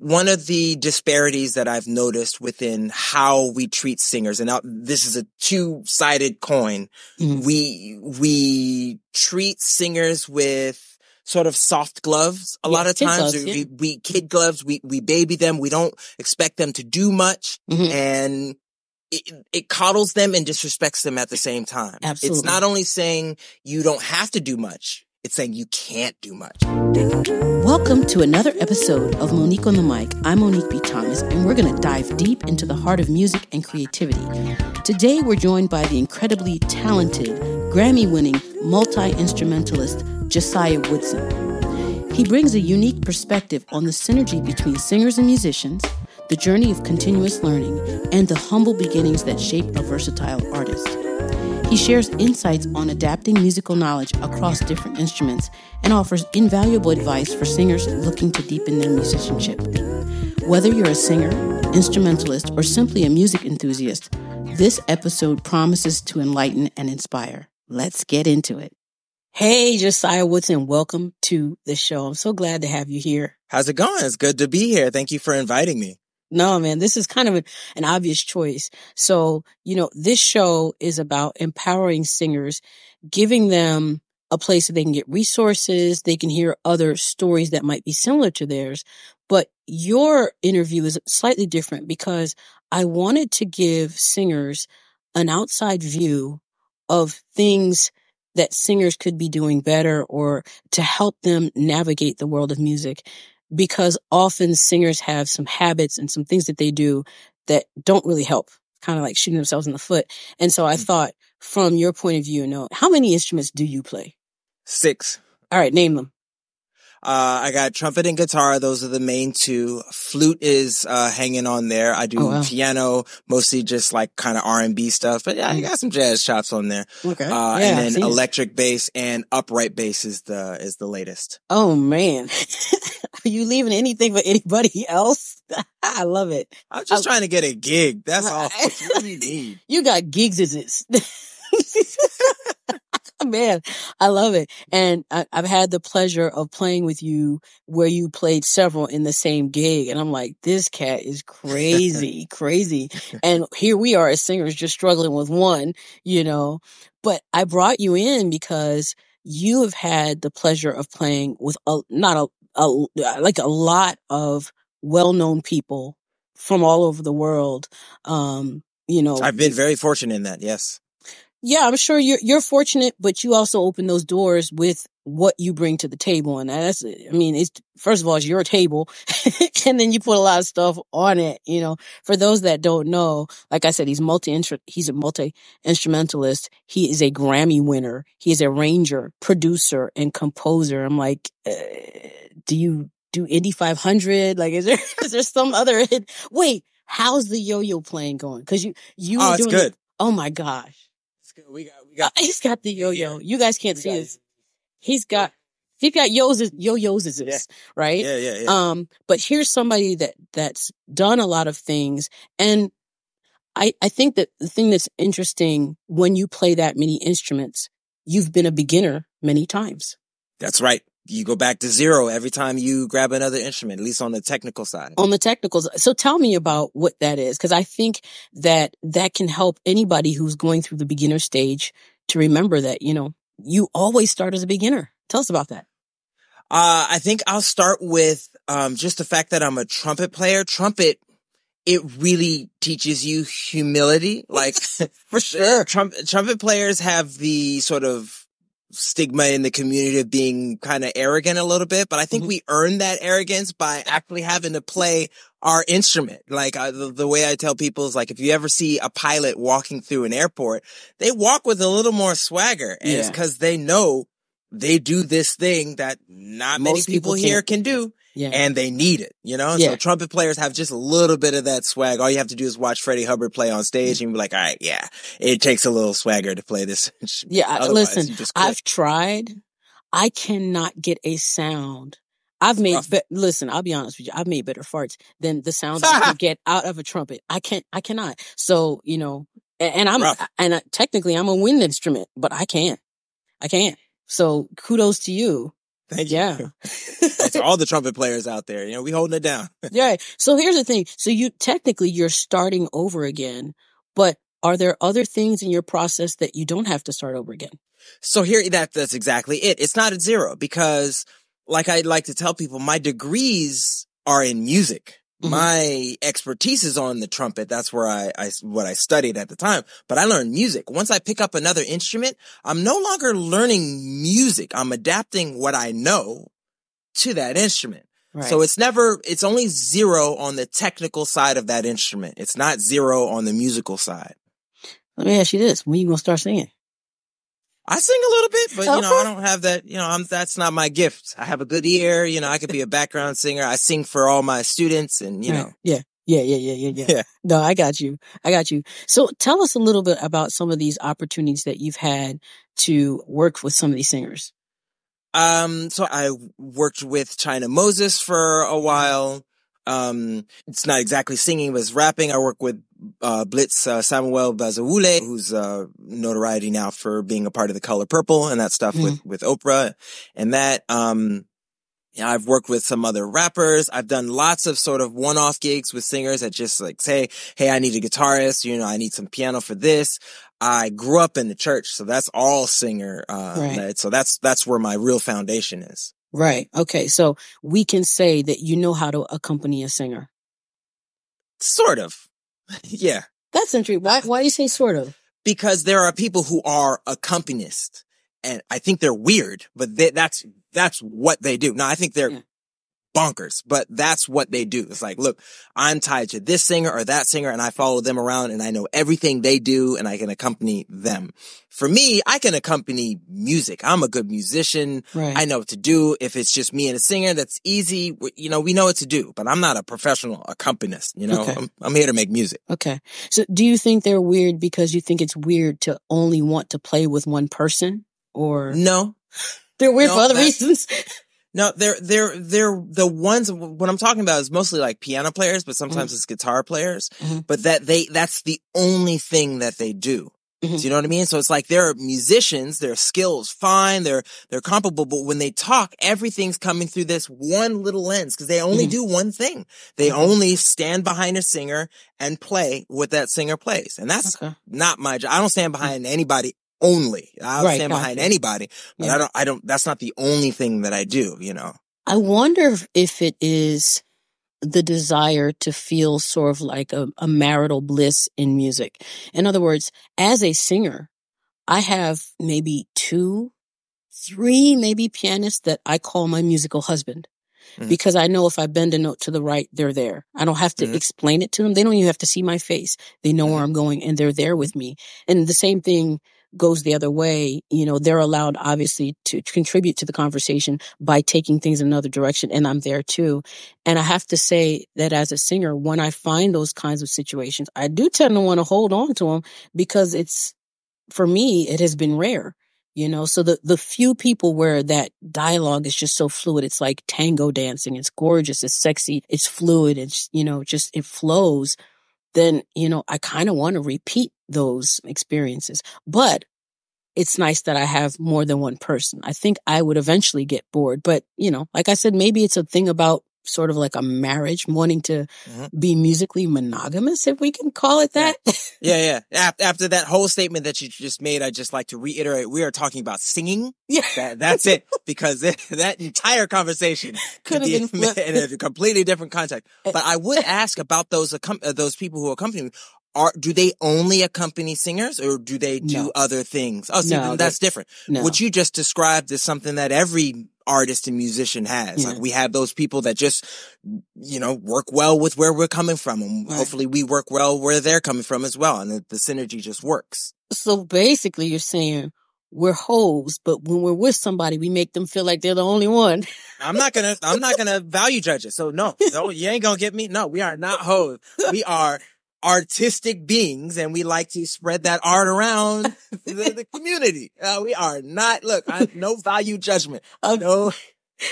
one of the disparities that I've noticed within how we treat singers, and now this is a two-sided coin. Mm-hmm. We, we treat singers with sort of soft gloves a yeah, lot of times. Gloves, yeah. we, we, kid gloves, we, we baby them. We don't expect them to do much. Mm-hmm. And it, it, coddles them and disrespects them at the same time. Absolutely. It's not only saying you don't have to do much. It's saying you can't do much. Welcome to another episode of Monique on the Mic. I'm Monique B. Thomas, and we're going to dive deep into the heart of music and creativity. Today, we're joined by the incredibly talented, Grammy winning multi instrumentalist Josiah Woodson. He brings a unique perspective on the synergy between singers and musicians, the journey of continuous learning, and the humble beginnings that shape a versatile artist. He shares insights on adapting musical knowledge across different instruments and offers invaluable advice for singers looking to deepen their musicianship. Whether you're a singer, instrumentalist, or simply a music enthusiast, this episode promises to enlighten and inspire. Let's get into it. Hey, Josiah Woodson, welcome to the show. I'm so glad to have you here. How's it going? It's good to be here. Thank you for inviting me. No, man, this is kind of an, an obvious choice. So, you know, this show is about empowering singers, giving them a place that they can get resources, they can hear other stories that might be similar to theirs. But your interview is slightly different because I wanted to give singers an outside view of things that singers could be doing better or to help them navigate the world of music because often singers have some habits and some things that they do that don't really help, kind of like shooting themselves in the foot. And so I mm-hmm. thought from your point of view, you know, how many instruments do you play? Six. All right, name them. Uh, I got trumpet and guitar. Those are the main two. Flute is, uh, hanging on there. I do oh, wow. piano, mostly just like kind of R and B stuff, but yeah, I mm. got some jazz chops on there. Okay. Uh, yeah, and then electric bass and upright bass is the, is the latest. Oh man. Are you leaving anything for anybody else? I love it. I'm just I, trying to get a gig. That's all. what do you need? You got gigs, is it? Man, I love it. And I, have had the pleasure of playing with you where you played several in the same gig. And I'm like, this cat is crazy, crazy. And here we are as singers just struggling with one, you know, but I brought you in because you have had the pleasure of playing with a, not a, a like a lot of well-known people from all over the world. Um, you know, I've been very fortunate in that. Yes. Yeah, I'm sure you're you're fortunate, but you also open those doors with what you bring to the table, and that's I mean, it's first of all, it's your table, and then you put a lot of stuff on it. You know, for those that don't know, like I said, he's multi he's a multi instrumentalist. He is a Grammy winner. He is a arranger, producer, and composer. I'm like, uh, do you do Indy 500? Like, is there is there some other? Wait, how's the yo-yo playing going? Because you you oh, it's good. It, oh my gosh we got, we got. he's got the yo-yo. You guys can't see this. He's got, he's got yo's, yo-yos is this, yeah. right? Yeah, yeah, yeah. Um, but here's somebody that, that's done a lot of things. And I, I think that the thing that's interesting when you play that many instruments, you've been a beginner many times. That's right you go back to zero every time you grab another instrument, at least on the technical side. On the technicals. So tell me about what that is. Cause I think that that can help anybody who's going through the beginner stage to remember that, you know, you always start as a beginner. Tell us about that. Uh, I think I'll start with, um, just the fact that I'm a trumpet player. Trumpet, it really teaches you humility. Like, for sure. Trumpet, trumpet players have the sort of, stigma in the community of being kind of arrogant a little bit, but I think mm-hmm. we earn that arrogance by actually having to play our instrument. Like uh, the, the, way I tell people is like, if you ever see a pilot walking through an airport, they walk with a little more swagger and yeah. it's cause they know they do this thing that not Most many people, people here can do. Yeah. And they need it, you know? Yeah. So trumpet players have just a little bit of that swag. All you have to do is watch Freddie Hubbard play on stage mm-hmm. and be like, all right, yeah, it takes a little swagger to play this. yeah. listen, I've tried. I cannot get a sound. I've made, be- listen, I'll be honest with you. I've made better farts than the sounds I can get out of a trumpet. I can't, I cannot. So, you know, and, and I'm, Rough. and I, technically I'm a wind instrument, but I can't. I can't. So kudos to you. Thank you. yeah. out to all the trumpet players out there. You know, we holding it down. yeah. So here's the thing. So you technically you're starting over again, but are there other things in your process that you don't have to start over again? So here, that, that's exactly it. It's not at zero because like I like to tell people, my degrees are in music. Mm-hmm. My expertise is on the trumpet. That's where I, I, what I studied at the time, but I learned music. Once I pick up another instrument, I'm no longer learning music. I'm adapting what I know to that instrument. Right. So it's never, it's only zero on the technical side of that instrument. It's not zero on the musical side. Let me ask you this. When are you going to start singing? I sing a little bit, but you know, I don't have that, you know, I'm, that's not my gift. I have a good ear. You know, I could be a background singer. I sing for all my students and, you know. Yeah. Yeah, yeah, yeah, yeah, yeah. yeah. No, I got you. I got you. So tell us a little bit about some of these opportunities that you've had to work with some of these singers. Um, so I worked with China Moses for a while. Um, it's not exactly singing, but it's rapping. I work with uh, Blitz uh, Samuel Bazawule, who's uh, notoriety now for being a part of the Color Purple and that stuff mm-hmm. with with Oprah, and that. Um, I've worked with some other rappers. I've done lots of sort of one-off gigs with singers that just like say, "Hey, I need a guitarist. You know, I need some piano for this." I grew up in the church, so that's all singer. Uh, right. So that's that's where my real foundation is. Right. Okay. So we can say that you know how to accompany a singer. Sort of. yeah. That's interesting. Why, why do you say sort of? Because there are people who are accompanists and I think they're weird, but they, that's, that's what they do. Now I think they're yeah bonkers, but that's what they do. It's like, look, I'm tied to this singer or that singer and I follow them around and I know everything they do and I can accompany them. For me, I can accompany music. I'm a good musician. Right. I know what to do. If it's just me and a singer, that's easy. You know, we know what to do, but I'm not a professional accompanist. You know, okay. I'm, I'm here to make music. Okay. So do you think they're weird because you think it's weird to only want to play with one person or? No. They're weird no, for other reasons. No, they're, they're, they're the ones, what I'm talking about is mostly like piano players, but sometimes mm-hmm. it's guitar players, mm-hmm. but that they, that's the only thing that they do. Mm-hmm. Do you know what I mean? So it's like they're musicians, their skills fine, they're, they're comparable, but when they talk, everything's coming through this one little lens because they only mm-hmm. do one thing. They mm-hmm. only stand behind a singer and play what that singer plays. And that's okay. not my job. I don't stand behind anybody only. I'll right, stand behind anybody, but yeah. I don't, I don't, that's not the only thing that I do, you know? I wonder if it is the desire to feel sort of like a, a marital bliss in music. In other words, as a singer, I have maybe two, three, maybe pianists that I call my musical husband. Mm-hmm. Because I know if I bend a note to the right, they're there. I don't have to mm-hmm. explain it to them. They don't even have to see my face. They know mm-hmm. where I'm going and they're there with me. And the same thing goes the other way, you know, they're allowed obviously to contribute to the conversation by taking things in another direction. And I'm there too. And I have to say that as a singer, when I find those kinds of situations, I do tend to want to hold on to them because it's, for me, it has been rare. You know, so the, the few people where that dialogue is just so fluid, it's like tango dancing. It's gorgeous. It's sexy. It's fluid. It's, you know, just, it flows then, you know, I kind of want to repeat those experiences. But it's nice that I have more than one person. I think I would eventually get bored. But, you know, like I said, maybe it's a thing about sort of like a marriage, wanting to mm-hmm. be musically monogamous, if we can call it that. Yeah, yeah. After that whole statement that you just made, I just like to reiterate: we are talking about singing. Yeah, that, that's it. Because that entire conversation could have been in a completely different context. Eh. But I would ask about those uh, those people who accompany me are do they only accompany singers or do they do no. other things? Oh, see, no, that's different. No. What you just described is something that every artist and musician has. Yeah. Like we have those people that just, you know, work well with where we're coming from and right. hopefully we work well where they're coming from as well. And the, the synergy just works. So basically you're saying we're hoes, but when we're with somebody, we make them feel like they're the only one. I'm not gonna, I'm not gonna value judge it. So no, no, you ain't gonna get me. No, we are not hoes. We are artistic beings and we like to spread that art around the, the, community. Uh, we are not, look, I, no value judgment. No,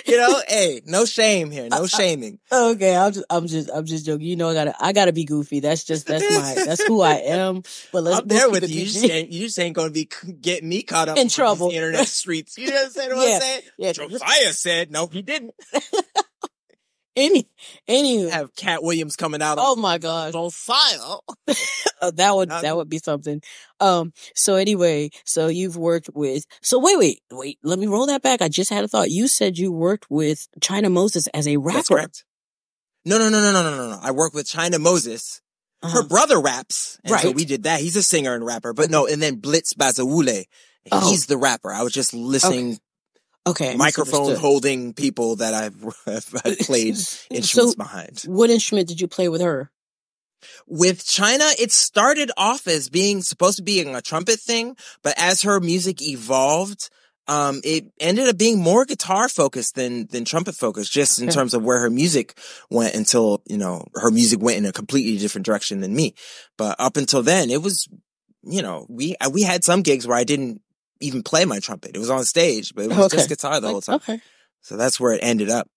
you know, hey, no shame here, no shaming. Okay, I'm just, I'm just, I'm just joking. You know, I gotta, I gotta be goofy. That's just, that's my, that's who I am. But let's. I'm there with you. You just, ain't, you just ain't gonna be getting me caught up in trouble. internet streets. You know what I'm saying? What yeah, I'm saying? Yeah. Josiah said, no, he didn't. Any, any have Katt Williams coming out. Oh my god, Josiah. Uh, that would that would be something. Um. So anyway, so you've worked with. So wait, wait, wait. Let me roll that back. I just had a thought. You said you worked with China Moses as a rapper. No, no, no, no, no, no, no, no. I work with China Moses. Uh-huh. Her brother raps. And right. So we did that. He's a singer and rapper, but no, and then Blitz Bazawule. Oh. He's the rapper. I was just listening okay. Okay. Microphone holding people that I've, I've played instruments so behind. What instrument did you play with her? With China, it started off as being supposed to be a trumpet thing, but as her music evolved, um, it ended up being more guitar focused than, than trumpet focused, just in terms of where her music went until, you know, her music went in a completely different direction than me. But up until then, it was, you know, we, we had some gigs where I didn't even play my trumpet. It was on stage, but it was okay. just guitar the whole time. Okay. So that's where it ended up.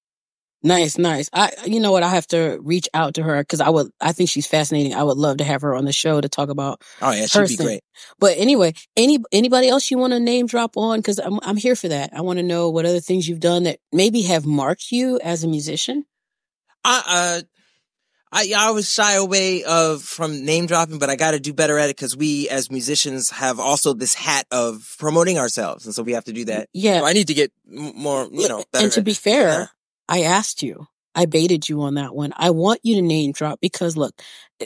Nice, nice. I, you know what? I have to reach out to her because I would, I think she's fascinating. I would love to have her on the show to talk about. Oh yeah, she'd be thing. great. But anyway, any, anybody else you want to name drop on? Cause I'm, I'm here for that. I want to know what other things you've done that maybe have marked you as a musician. I, uh, I, I always shy away of from name dropping, but I got to do better at it because we as musicians have also this hat of promoting ourselves. And so we have to do that. Yeah. So I need to get more, you know, better. And to be fair, yeah. I asked you, I baited you on that one. I want you to name drop because look,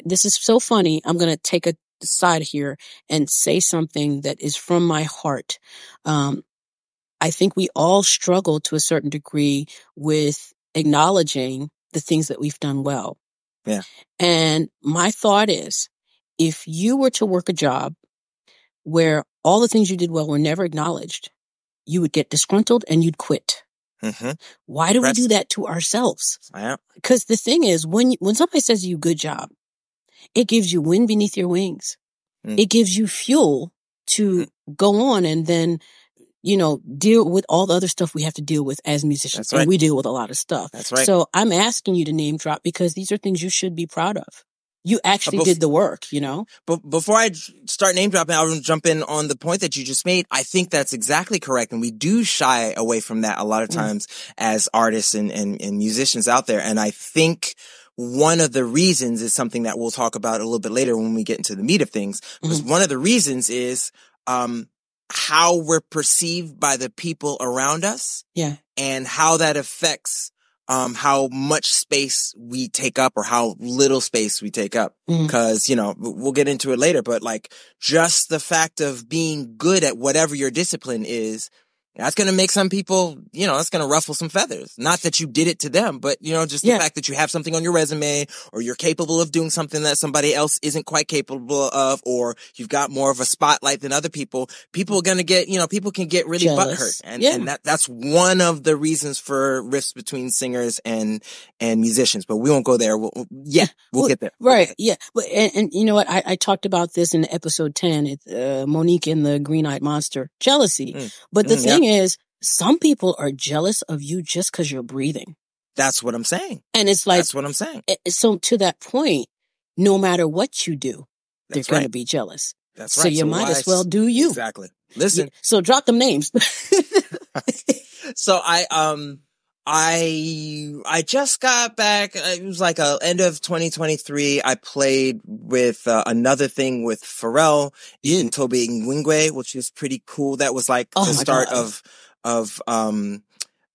this is so funny. I'm going to take a side here and say something that is from my heart. Um, I think we all struggle to a certain degree with acknowledging the things that we've done well. Yeah. And my thought is if you were to work a job where all the things you did well were never acknowledged, you would get disgruntled and you'd quit. Mm-hmm. Why do we do that to ourselves? Yeah. Because the thing is, when when somebody says to you "good job," it gives you wind beneath your wings. Mm. It gives you fuel to mm. go on and then you know, deal with all the other stuff we have to deal with as musicians. Right. And we deal with a lot of stuff. That's right. So I'm asking you to name drop because these are things you should be proud of. You actually bef- did the work, you know? But before I start name dropping, I'll jump in on the point that you just made. I think that's exactly correct. And we do shy away from that a lot of mm. times mm. as artists and, and, and musicians out there. And I think one of the reasons is something that we'll talk about a little bit later when we get into the meat of things. Because mm-hmm. one of the reasons is, um, how we're perceived by the people around us. Yeah. And how that affects um, how much space we take up or how little space we take up. Mm-hmm. Cause, you know, we'll get into it later, but like just the fact of being good at whatever your discipline is that's going to make some people, you know, that's going to ruffle some feathers. Not that you did it to them, but you know, just the yeah. fact that you have something on your resume or you're capable of doing something that somebody else isn't quite capable of, or you've got more of a spotlight than other people. People are going to get, you know, people can get really Jealous. butthurt. And, yeah. and that, that's one of the reasons for rifts between singers and, and musicians, but we won't go there. We'll, yeah, we'll, well, get there. Right. Yeah. But, and, and, you know what? I, I talked about this in episode 10, it's, uh, Monique and the green eyed monster jealousy. Mm. But the mm, thing is, some people are jealous of you just because you're breathing. That's what I'm saying. And it's like, that's what I'm saying. So to that point, no matter what you do, they're going to be jealous. That's right. So you so might as well do you. Exactly. Listen. So drop them names. so I, um, I, I just got back. Uh, it was like a end of 2023. I played with uh, another thing with Pharrell in Tobe Nwigwe, which is pretty cool. That was like oh the start God. of of um,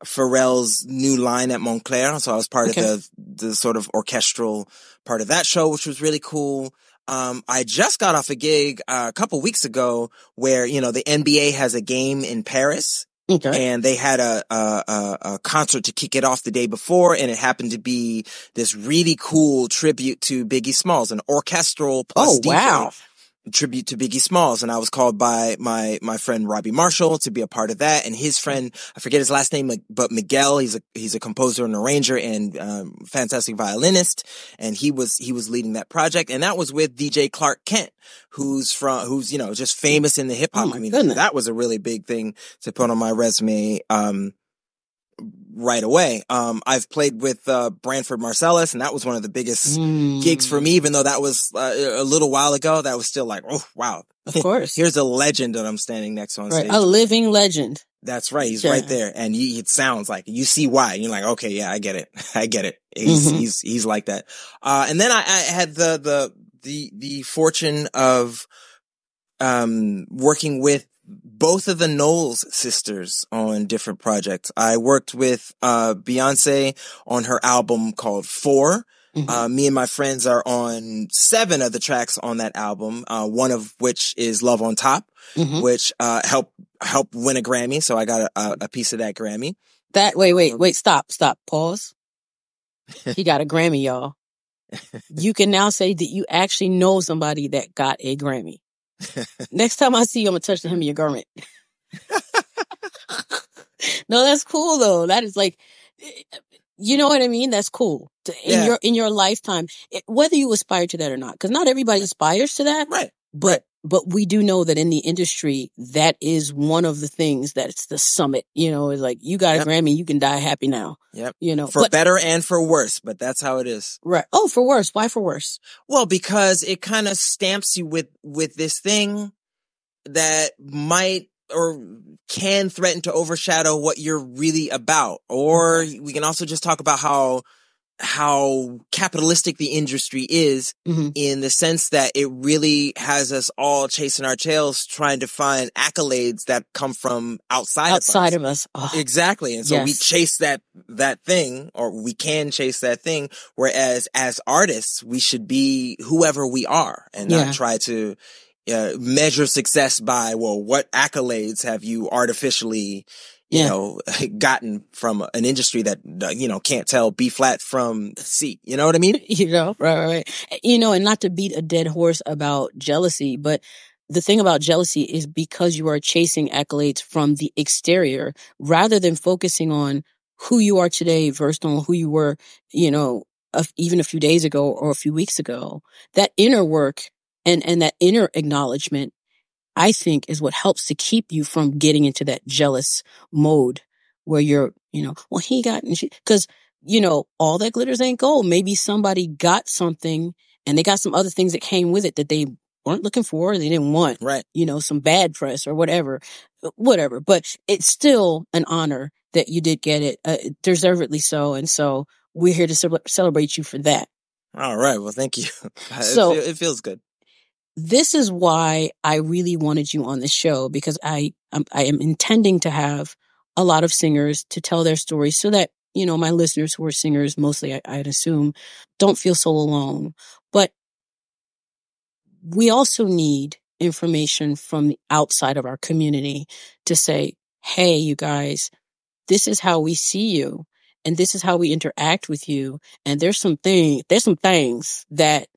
Pharrell's new line at Moncler. So I was part okay. of the the sort of orchestral part of that show, which was really cool. Um, I just got off a gig uh, a couple weeks ago where you know the NBA has a game in Paris. Okay. And they had a, a, a concert to kick it off the day before, and it happened to be this really cool tribute to Biggie Smalls, an orchestral oh, plus oh, DJ. wow tribute to Biggie Smalls. And I was called by my, my friend Robbie Marshall to be a part of that. And his friend, I forget his last name, but Miguel, he's a, he's a composer and arranger and, um, fantastic violinist. And he was, he was leading that project. And that was with DJ Clark Kent, who's from, who's, you know, just famous in the hip hop oh community. Goodness. That was a really big thing to put on my resume. Um, right away. Um, I've played with, uh, Branford Marsalis and that was one of the biggest Mm. gigs for me, even though that was uh, a little while ago. That was still like, oh, wow. Of course. Here's a legend that I'm standing next to on right. stage. A living legend. That's right. He's Yeah. right there. And you, it sounds like you see why. You're like, okay, yeah, I get it. I get it. He's, Mhm. he's, he's like that. Uh, and then I, I had the, the, the, the fortune of, um, working with both of the Knowles sisters on different projects. I worked with, uh, Beyonce on her album called 4 Mhm. Uh, me and my friends are on seven of the tracks on that album, uh, one of which is Love on Top Mhm. which uh helped helped win a Grammy. So I got a, a, a piece of that Grammy. That wait, wait, wait, stop, stop, pause. He got a Grammy, y'all. You can now say that you actually know somebody that got a Grammy. Next time I see you, I'm gonna touch the hem of your garment. no, that's cool though. That is like, you know what I mean? That's cool in Yeah. your in your lifetime, whether you aspire to that or not. Because not everybody aspires to that, Right. but but we do know that in the industry, that is one of the things that's the summit. You know, is like you got a Grammy, you can die happy now. Yep. You know, For but better and for worse, but that's how it is. right. Oh, for worse. Why for worse? Well, because it kind of stamps you with with this thing that might or can threaten to overshadow what you're really about. Or mm-hmm. we can also just talk about how how capitalistic the industry is Mhm. in the sense that it really has us all chasing our tails trying to find accolades that come from outside Outside of of us. Oh, Exactly. And so we chase that, that thing, or we can chase that thing. Whereas as artists, we should be whoever we are and Yeah. not try to uh, measure success by, well, what accolades have you artificially, you Yeah. know, gotten from an industry that, uh, you know, can't tell B flat from C. You know what I mean? you know, right, right, right. You know, and not to beat a dead horse about jealousy, but the thing about jealousy is because you are chasing accolades from the exterior rather than focusing on who you are today versus on who you were, you know, a, even a few days ago or a few weeks ago. That inner work and, and that inner acknowledgement, I think is what helps to keep you from getting into that jealous mode where you're, you know, well, he got, cause you know, all that glitters ain't gold. Maybe somebody got something and they got some other things that came with it that they weren't looking for, they didn't want, Right. you know, some bad press or whatever, whatever. But it's still an honor that you did get it, uh, deservedly so. And so we're here to ce- celebrate you for that. All right. Well, thank you. It So- feel- it feels good. This is why I really wanted you on the show because I, I'm, I am intending to have a lot of singers to tell their stories so that, you know, my listeners who are singers, mostly I, I'd assume, don't feel so alone. But we also need information from the outside of our community to say, Hey, you guys, this is how we see you and this is how we interact with you. And there's some thing, there's some things that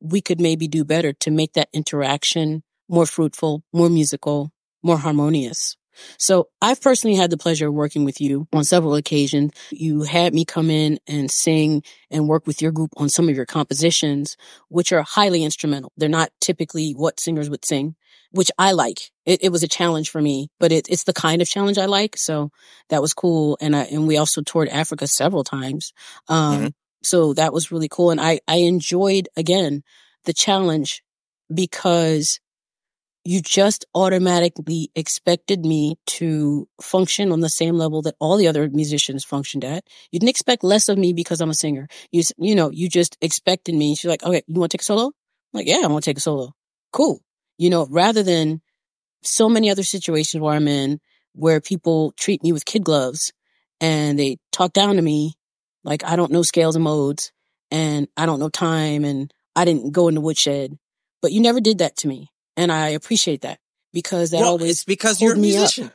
we could maybe do better to make that interaction more fruitful, more musical, more harmonious. So I've personally had the pleasure of working with you on several occasions. You had me come in and sing and work with your group on some of your compositions, which are highly instrumental. They're not typically what singers would sing, which I like. It, it was a challenge for me, but it, it's the kind of challenge I like. So that was cool. And I, and we also toured Africa several times. Um, Mhm. So that was really cool. And I, I enjoyed again the challenge because you just automatically expected me to function on the same level that all the other musicians functioned at. You didn't expect less of me because I'm a singer. You, you know, you just expected me. She's like, okay, you want to take a solo? I'm like, yeah, I want to take a solo. Cool. You know, rather than so many other situations where I'm in where people treat me with kid gloves and they talk down to me like I don't know scales and modes and I don't know time and I didn't go in the woodshed. But you never did that to me. And I appreciate that because that well, always it's because you're a musician.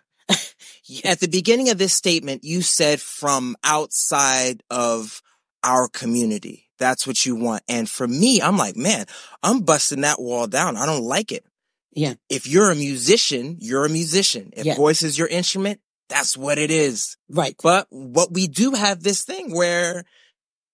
At the beginning of this statement, you said from outside of our community. That's what you want. And for me, I'm like, man, I'm busting that wall down. I don't like it. Yeah. If you're a musician, you're a musician. If Yeah. voice is your instrument, that's what it is. right. But what we do have this thing where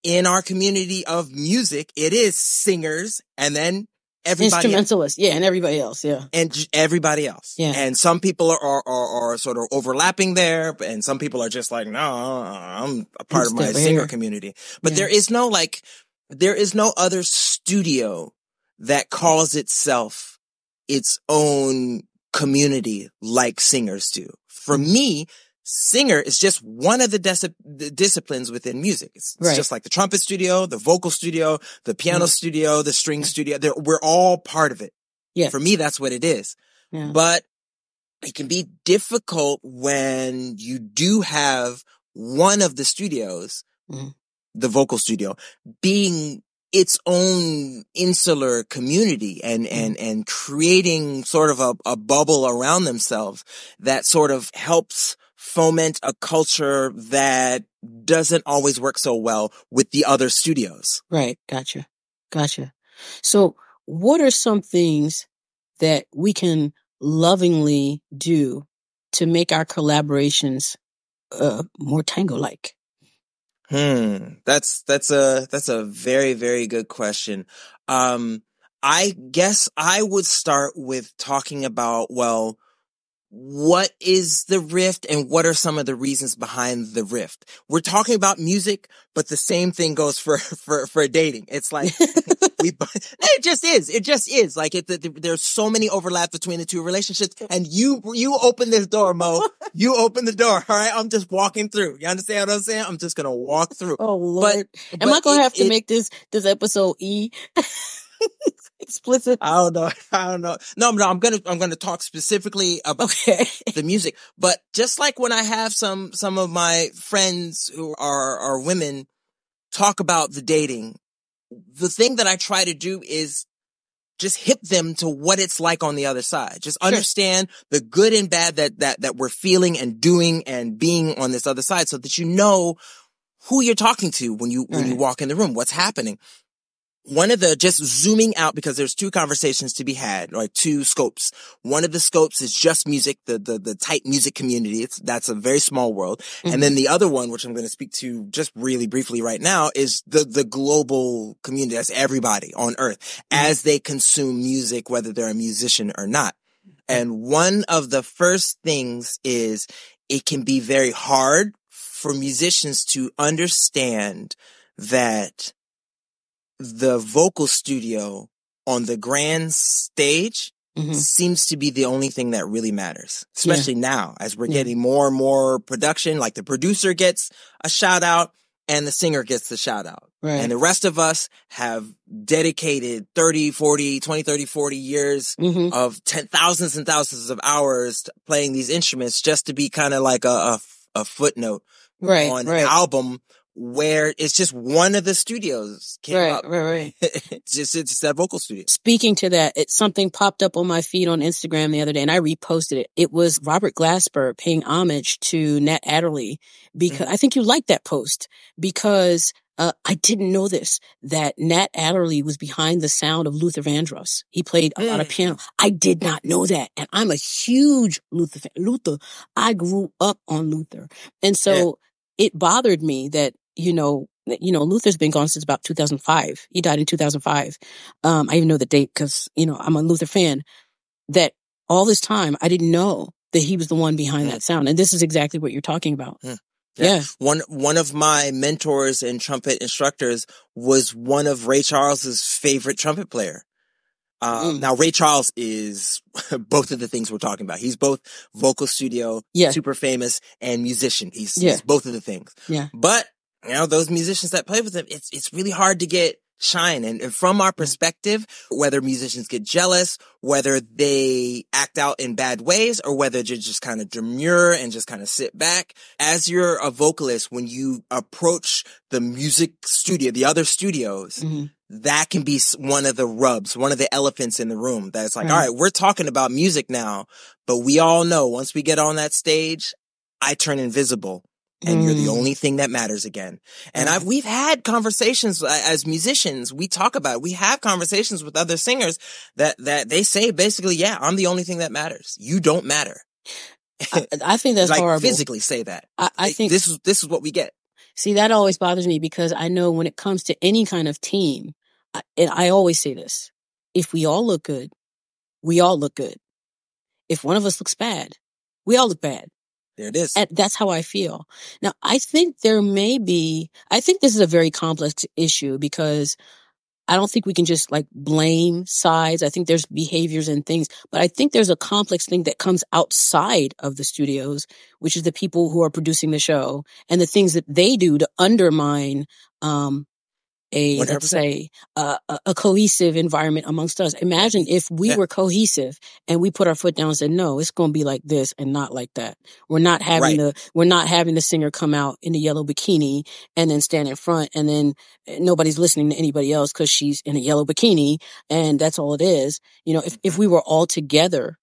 in our community of music, it is singers and then everybody instrumentalists, yeah, and everybody else, yeah, and j- everybody else. Yeah. And some people are, are, are, are sort of overlapping there, and some people are just like, no, uh, I'm a part of my singer here. community. But Yeah. there is no like, there is no other studio that calls itself its own community like singers do. For Mm-hmm. me, singer is just one of the, dis- the disciplines within music. It's, it's just like the trumpet studio, the vocal studio, the piano studio, the string studio. They're, we're all part of it. Yeah. For me, that's what it is. yeah, But it can be difficult when you do have one of the studios, Mhm. the vocal studio, being its own insular community and, and, and creating sort of a, a bubble around themselves that sort of helps foment a culture that doesn't always work so well with the other studios. right, gotcha, gotcha. So, what are some things that we can lovingly do to make our collaborations uh, more tango-like? Hmm. That's, that's a, that's a very, very good question. Um, I guess I would start with talking about, well, what is the rift and what are some of the reasons behind the rift? We're talking about music, but the same thing goes for, for, for dating. It's like, we, it just is. It just is. Like it, it, there's so many overlaps between the two relationships and you, you open this door, Mo. You open the door. All right. I'm just walking through. You understand what I'm saying? I'm just going to walk through. Oh Lord, am but I gonna it- have to it- make this this episode E explicit? I don't know. I don't know. No, no, I'm gonna, I'm gonna talk specifically about Okay. the music. But just like when I have some, some of my friends who are, are women talk about the dating, the thing that I try to do is just hip them to what it's like on the other side. Just understand the good and bad that, that, that we're feeling and doing and being on this other side so that you know who you're talking to when you, when you walk in the room, what's happening. One of the, just zooming out because there's two conversations to be had, or two scopes. One of the scopes is just music, the, the, the tight music community. It's, that's a very small world. And mm-hmm. then the other one, which I'm going to speak to just really briefly right now, is the, the global community. That's everybody on earth mm-hmm. as they consume music, whether they're a musician or not. And one of the first things is it can be very hard for musicians to understand that the vocal studio on the grand stage Mhm. seems to be the only thing that really matters, especially now as we're Yeah. getting more and more production. Like the producer gets a shout out and the singer gets the shout out. Right. And the rest of us have dedicated 30, 40, 20, 30, 40 years hmm of ten thousands and thousands of hours playing these instruments just to be kind of like a, a, a footnote Right. on right. an album where it's just one of the studios came Right. up. Right. Right. it's just, it's that vocal studio. Speaking to that, it something popped up on my feed on Instagram the other day, and I reposted it. It was Robert Glasper paying homage to Nat Adderley because I think you liked that post because uh, I didn't know this that Nat Adderley was behind the sound of Luther Vandross. He played a lot of Mm. piano. I did not know that, and I'm a huge Luther fan. Luther. I grew up on Luther, and so it bothered me that you know. You know, Luther's been gone since about 2005. He died in 2005 um, I even know the date because, you know, I'm a Luther fan, that all this time I didn't know that he was the one behind Mm. that sound. And this is exactly what you're talking about. Yeah. Yeah. One, one of my mentors and trumpet instructors was one of Ray Charles's favorite trumpet player. Uh, Mm. now Ray Charles is both of the things we're talking about. He's both vocal studio, Yeah. super famous and musician. He's, Yeah. he's both of the things. Yeah. But, you know, those musicians that play with him, it's, it's really hard to get shine. And, and from our perspective, whether musicians get jealous, whether they act out in bad ways, or whether they just kind of demure and just kind of sit back, as you're a vocalist, when you approach the music studio, the other studios, Mhm. that can be one of the rubs, one of the elephants in the room. That's like, all right, we're talking about music now, but we all know once we get on that stage, I turn invisible and you're the Mm. only thing that matters again. And. I've, we've had conversations uh, as musicians. We talk about it. We have conversations with other singers that, that they say basically, yeah, I'm the only thing that matters. You don't matter. I, I think that's like horrible. physically say that. I, I Like, think, this is, this is what we get. see, that always bothers me because I know when it comes to any kind of team, I, and I always say this, if we all look good, we all look good. If one of us looks bad, we all look bad. There it is. And that's how I feel. Now, I think there may be, I think this is a very complex issue because I don't think we can just like blame sides. I think there's behaviors and things, but I think there's a complex thing that comes outside of the studios, which is the people who are producing the show and the things that they do to undermine, um, a 100%. let's say a, a, a cohesive environment amongst us. Imagine if we Yeah. were cohesive and we put our foot down and said, "No, it's going to be like this and not like that." We're not having Right. the we're not having the singer come out in a yellow bikini and then stand in front and then eh, nobody's listening to anybody else because she's in a yellow bikini and that's all it is. You know, if if we were all together.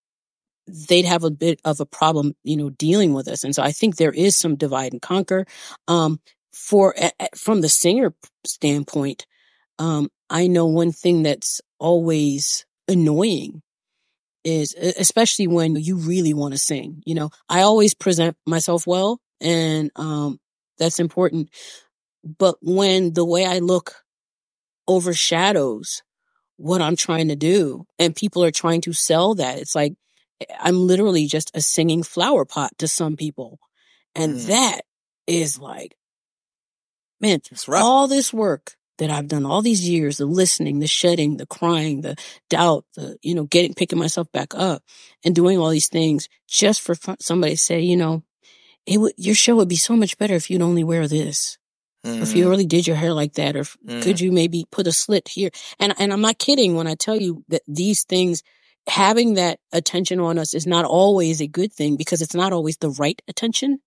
They'd have a bit of a problem, you know, dealing with us. And so I think there is some divide and conquer. Um, for from the singer standpoint, um, I know one thing that's always annoying is, especially when you really want to sing. You know, I always present myself well, and um, that's important. But when the way I look overshadows what I'm trying to do, and people are trying to sell that, it's like eh, I'm literally just a singing flower pot to some people, and Mm. that is like, man, rough. all this work that I've done all these years, the listening, the shedding, the crying, the doubt, the, you know, getting, picking myself back up and doing all these things just for fun- somebody to say, you know, it would, your show would be so much better if you'd only wear this. Or if you really did your hair like that, or if, Mhm. could you maybe put a slit here? And, and I'm not kidding when I tell you that these things, having that attention on us is not always a good thing because it's not always the right attention.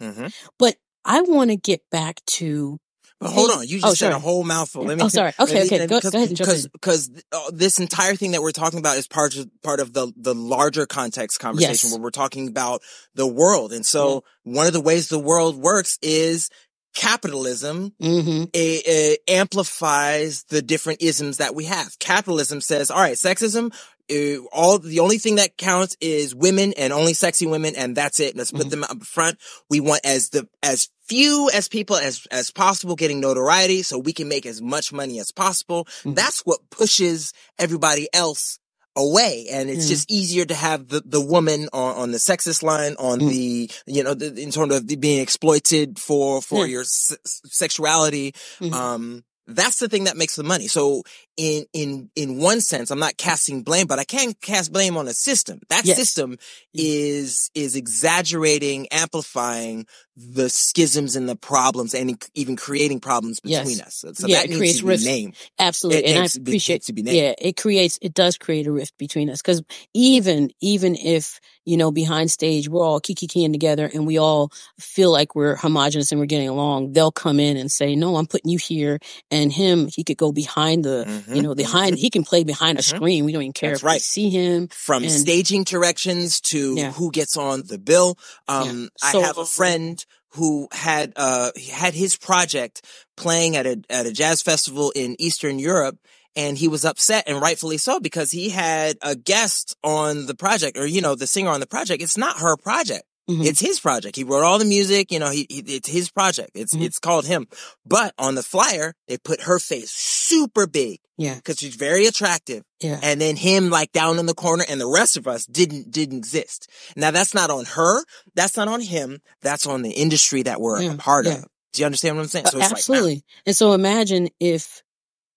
Mhm. But I want to get back to, But hold on, you oh, just said a whole mouthful. Let me. Oh, sorry. Okay, me- okay. Go- go ahead and jump because in. because uh, this entire thing that we're talking about is part of part of the the larger context conversation Yes. where we're talking about the world, and so one of the ways the world works is capitalism hmm it, it amplifies the different isms that we have. Capitalism says, all right, sexism, uh, all the only thing that counts is women and only sexy women, and that's it. Let's put them up front. We want as the as few as people as as possible getting notoriety, so we can make as much money as possible. Mhm. That's what pushes everybody else away and it's Mhm. just easier to have the, the woman on, on the sexist line on Mm. the you know the, in terms of the being exploited for for Yeah. your s- sexuality Mhm. um, that's the thing that makes the money. So in, in, in one sense, I'm not casting blame, but I can cast blame on a system. That Yes. system is, is exaggerating, amplifying the schisms and the problems and even creating problems Yes. between us. So, Yeah, that it needs creates to be named. Absolutely. It and I needs to be- appreciate, to be named. yeah, it creates, it does create a rift between us. Cause even, even if, you know, behind stage, we're all kikiing together and we all feel like we're homogenous and we're getting along, they'll come in and say, no, I'm putting you here. And him, he could go behind the, mm-hmm. Mhm, you know, behind, mhm. he can play behind a Mhm. screen. We don't even care That's if we right. see him. From And- staging directions to Yeah. who gets on the bill. Um, Yeah. So- I have a friend who had, uh, he had his project playing at a, at a jazz festival in Eastern Europe. And he was upset and rightfully so because he had a guest on the project or, you know, the singer on the project. It's not her project. Mhm. It's his project. He wrote all the music. You know, he, he it's his project. It's Mhm. it's called him. But on the flyer, they put her face super big Yeah. because she's very attractive, Yeah. and then him like down in the corner, and the rest of us didn't didn't exist. Now that's not on her. That's not on him. That's on the industry that we're Yeah, a part yeah. of. Do you understand what I'm saying? Uh, it's like. Absolutely. and so imagine if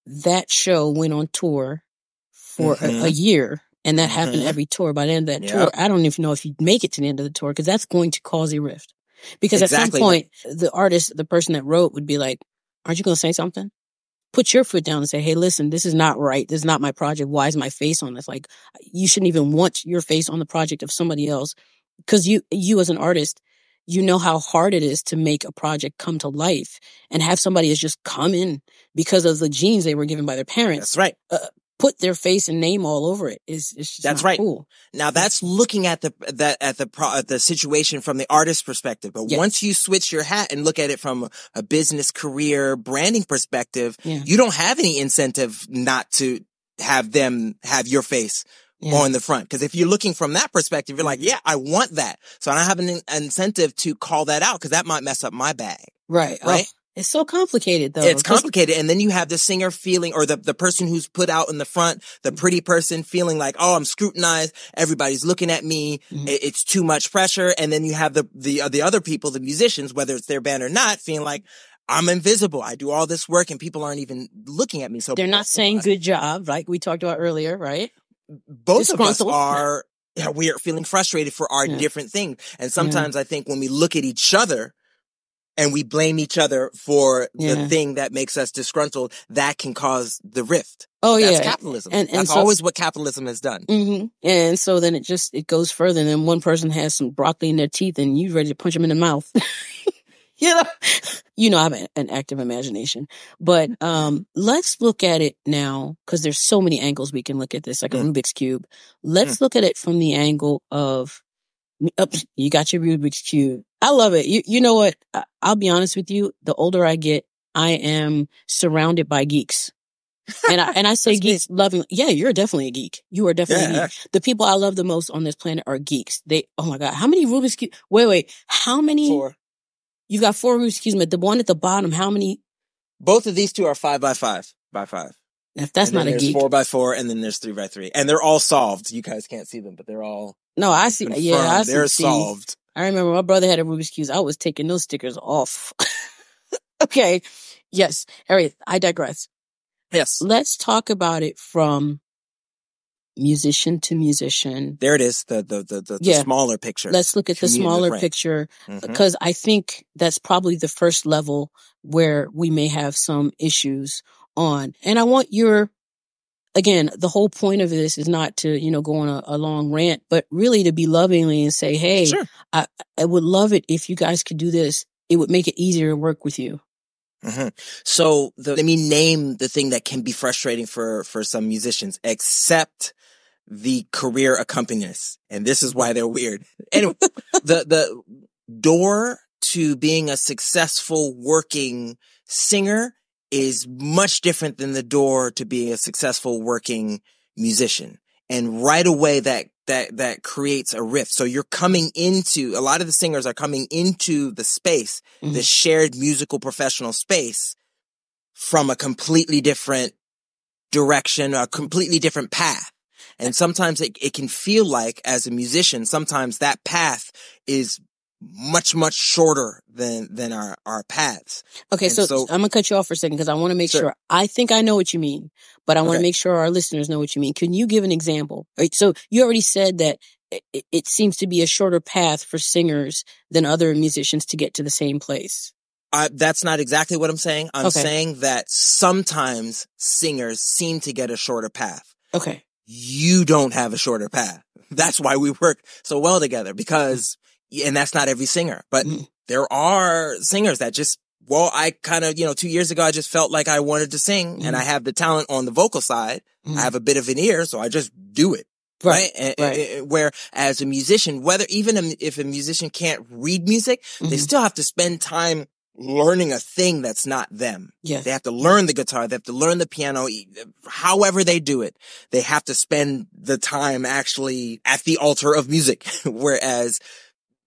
that show went on tour for Mhm. a, a year and that happened Mhm. every tour. By the end of that Yep. tour, I don't even know if you'd make it to the end of the tour because that's going to cause a rift. Because at some point, the artist, the person that wrote would be like, aren't you going to say something? Put your foot down and say, Hey, listen, this is not right. This is not my project. Why is my face on this? Like, you shouldn't even want your face on the project of somebody else. Cause you, you as an artist, you know how hard it is to make a project come to life and have somebody just come in because of the genes they were given by their parents, That's right. Put their face and name all over it. Is it's That's right. cool. Now that's looking at the that at the pro, at the situation from the artist's perspective. But Yes. once you switch your hat and look at it from a, business career branding perspective, Yeah. you don't have any incentive not to have them have your face Yeah. on the front. Because if you're looking from that perspective, you're like, mm-hmm. yeah, I want that. So I don't have an in- incentive to call that out because that might mess up my bag. Right. Oh, right? It's so complicated though. It's complicated. And then you have the singer feeling, or the, the person who's put out in the front, the pretty person feeling like, oh, I'm scrutinized. Everybody's looking at me. Mm-hmm. It's too much pressure. And then you have the, the, uh, the other people, the musicians, whether it's their band or not, feeling like, I'm invisible. I do all this work and people aren't even looking at me. So they're not saying good job, like we talked about earlier, right? Both of us are, yeah, we are feeling frustrated for our yeah. different things. And sometimes yeah. I think when we look at each other, and we blame each other for yeah. the thing that makes us disgruntled, that can cause the rift. Oh That's yeah, capitalism. And, and That's so, always what capitalism has done. Mm-hmm. And so then it just it goes further. And then one person has some broccoli in their teeth, and you're ready to punch them in the mouth. you know, you know, I have an active imagination. But um, let's look at it now because there's so many angles we can look at this, like mm. a Rubik's cube. Let's mm. look at it from the angle of Oops, oh, you got your Rubik's cube. I love it. You, you know what? I'll be honest with you. The older I get, I am surrounded by geeks. And I, and I say geeks me. loving. Yeah, you're definitely a geek. You are definitely yeah. The people I love the most on this planet are geeks. They, oh my God, how many Rubik's cube? Wait, wait, how many? Four. You've got four Rubik's cubes, but the one at the bottom, how many? Both of these two are five by five by five. If that's not a geek. four by four, and then there's three by three, and they're all solved. You guys can't see them, but they're all no. I see. Confirmed. Yeah, I they're see. solved. I remember my brother had a Rubik's cube. I was taking those stickers off. okay. Yes. All right. I digress. Yes. Let's talk about it from musician to musician. There it is. The the the, the, yeah. the smaller picture. Let's look at the smaller picture mm-hmm. because I think that's probably the first level where we may have some issues on. And I want your, again, the whole point of this is not to, you know, go on a, a long rant, but really to be lovingly and say, Hey, sure. I, I would love it if you guys could do this. It would make it easier to work with you. Mm-hmm. So the, let me name the thing that can be frustrating for, for some musicians, except the career accompanist. And this is why they're weird. Anyway, the, the door to being a successful working singer is much different than the door to being a successful working musician. And right away that, that, that creates a rift. So you're coming into, a lot of the singers are coming into the space, mm-hmm. the shared musical professional space from a completely different direction, a completely different path. And sometimes it, it can feel like as a musician, sometimes that path is much, much shorter than, than our, our paths. Okay. So, so, I'm going to cut you off for a second because I want to make sure. sure. I think I know what you mean, but I want to okay. make sure our listeners know what you mean. Can you give an example? Right, so you already said that it, it seems to be a shorter path for singers than other musicians to get to the same place. I, that's not exactly what I'm saying. I'm okay. saying that sometimes singers seem to get a shorter path. Okay. You don't have a shorter path. That's why we work so well together mm-hmm. because and that's not every singer, but mm. there are singers that just, well, I kind of, you know, two years ago, I just felt like I wanted to sing mm. and I have the talent on the vocal side. Mm. I have a bit of an ear, so I just do it. Right. right? right. And, where as a musician, whether even if a musician can't read music, mm-hmm. they still have to spend time learning a thing that's not them. Yes. They have to learn the guitar. They have to learn the piano. However they do it, they have to spend the time actually at the altar of music. Whereas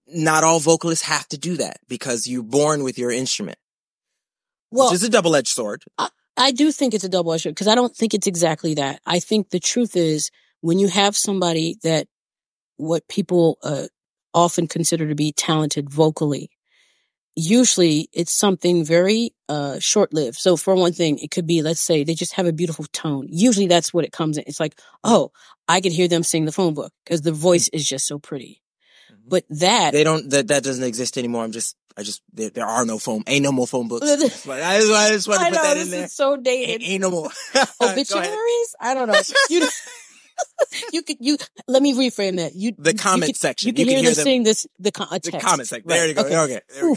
not all vocalists have to do that because you're born with your instrument. Well, which is a double-edged sword. I, I do think it's a double-edged sword because I don't think it's exactly that. I think the truth is when you have somebody that what people uh, often consider to be talented vocally, usually it's something very uh, short-lived. So for one thing, it could be, let's say they just have a beautiful tone. Usually that's what it comes in. It's like, oh, I could hear them sing the phone book because the voice is just so pretty. But that they don't that that doesn't exist anymore. I'm just I just there, there are no phone ain't no more phone books. I just, I just want to put know, that in there. so dated. Ain't, ain't no more obituaries. I don't know. You you could you let me reframe that. You the comment you could, section. You can, you can hear, hear them sing this the, text. the comment section. There you go. Okay. okay. There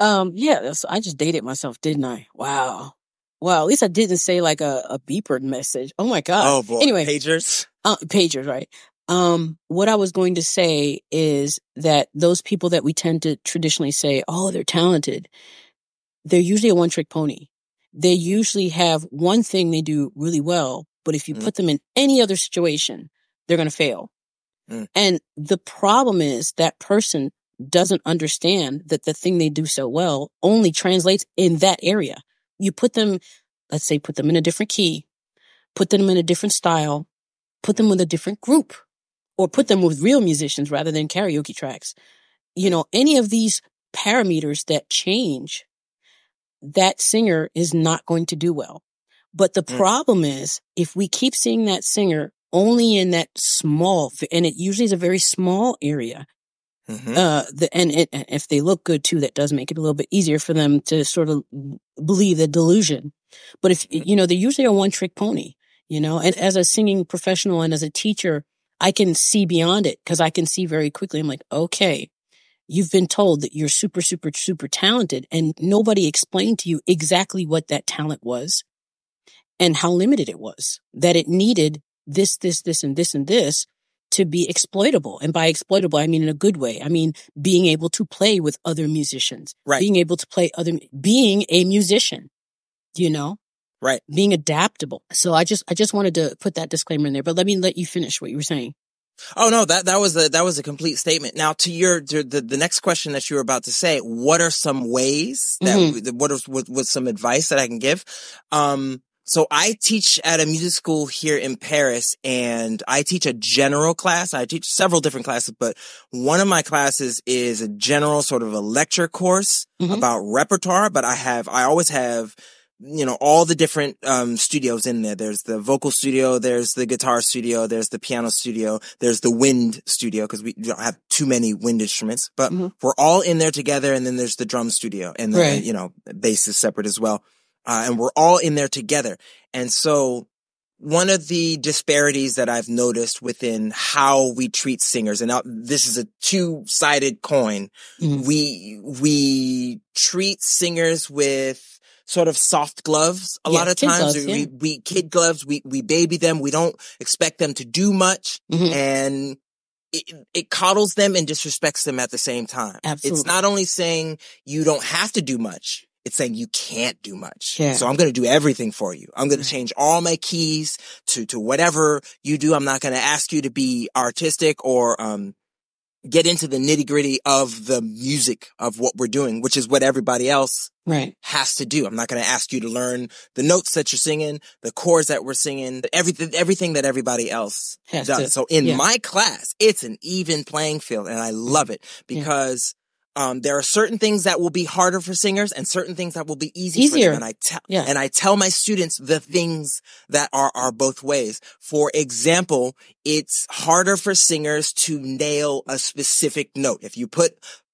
um. Yeah. So I just dated myself, didn't I? Wow. Well, at least I didn't say like a, a beeper message. Oh my god. Oh boy. Anyway, pagers. Uh, pagers, right? Um, what I was going to say is that those people that we tend to traditionally say, oh, they're talented, they're usually a one trick pony. They usually have one thing they do really well, but if you mm. put them in any other situation, they're going to fail. Mm. And the problem is that person doesn't understand that the thing they do so well only translates in that area. You put them, let's say, put them in a different key, put them in a different style, put them with a different group, or put them with real musicians rather than karaoke tracks. You know, any of these parameters that change, that singer is not going to do well. But the mm. problem is if we keep seeing that singer only in that small, and it usually is a very small area, Mm-hmm. Uh, the, and it, if they look good too, that does make it a little bit easier for them to sort of believe the delusion. But if, you know, they usually are one trick pony, you know, and as a singing professional and as a teacher, I can see beyond it because I can see very quickly. I'm like, okay, you've been told that you're super, super, super talented and nobody explained to you exactly what that talent was and how limited it was, that it needed this, this, this, and this, and this to be exploitable. And by exploitable, I mean in a good way. I mean, being able to play with other musicians, right. being able to play other, being a musician, you know, right. Being adaptable. So I just, I just wanted to put that disclaimer in there, but let me let you finish what you were saying. Oh no, that that was a that was a complete statement. Now to your to the the next question that you were about to say, what are some ways that mm-hmm. what is what, what some advice that I can give? Um, so I teach at a music school here in Paris and I teach a general class. I teach several different classes, but one of my classes is a general sort of a lecture course mm-hmm. about repertoire, but I have, I always have, you know, all the different, um, studios in there. There's the vocal studio, there's the guitar studio, there's the piano studio, there's the wind studio, cause we don't have too many wind instruments, but mm-hmm. we're all in there together. And then there's the drum studio and the, right. you know, bass is separate as well uh, and we're all in there together. And so one of the disparities that I've noticed within how we treat singers, and now this is a two-sided coin. Mm-hmm. We, we treat singers with sort of soft gloves a yeah, lot of times. Gloves, we, yeah. we, kid gloves, we, we baby them. We don't expect them to do much. Mm-hmm. And it, it, coddles them and disrespects them at the same time. Absolutely. It's not only saying you don't have to do much it's saying you can't do much. Yeah. So I'm going to do everything for you. I'm going to change all my keys to, to whatever you do. I'm not going to ask you to be artistic or, um, get into the nitty gritty of the music of what we're doing, which is what everybody else right. has to do. I'm not going to ask you to learn the notes that you're singing, the chords that we're singing, everything, everything that everybody else has does. To. So in yeah. my class, it's an even playing field and I love it because um, there are certain things that will be harder for singers and certain things that will be easy easier. And I tell, yeah. and I tell my students the things that are, are both ways. For example, it's harder for singers to nail a specific note. If you put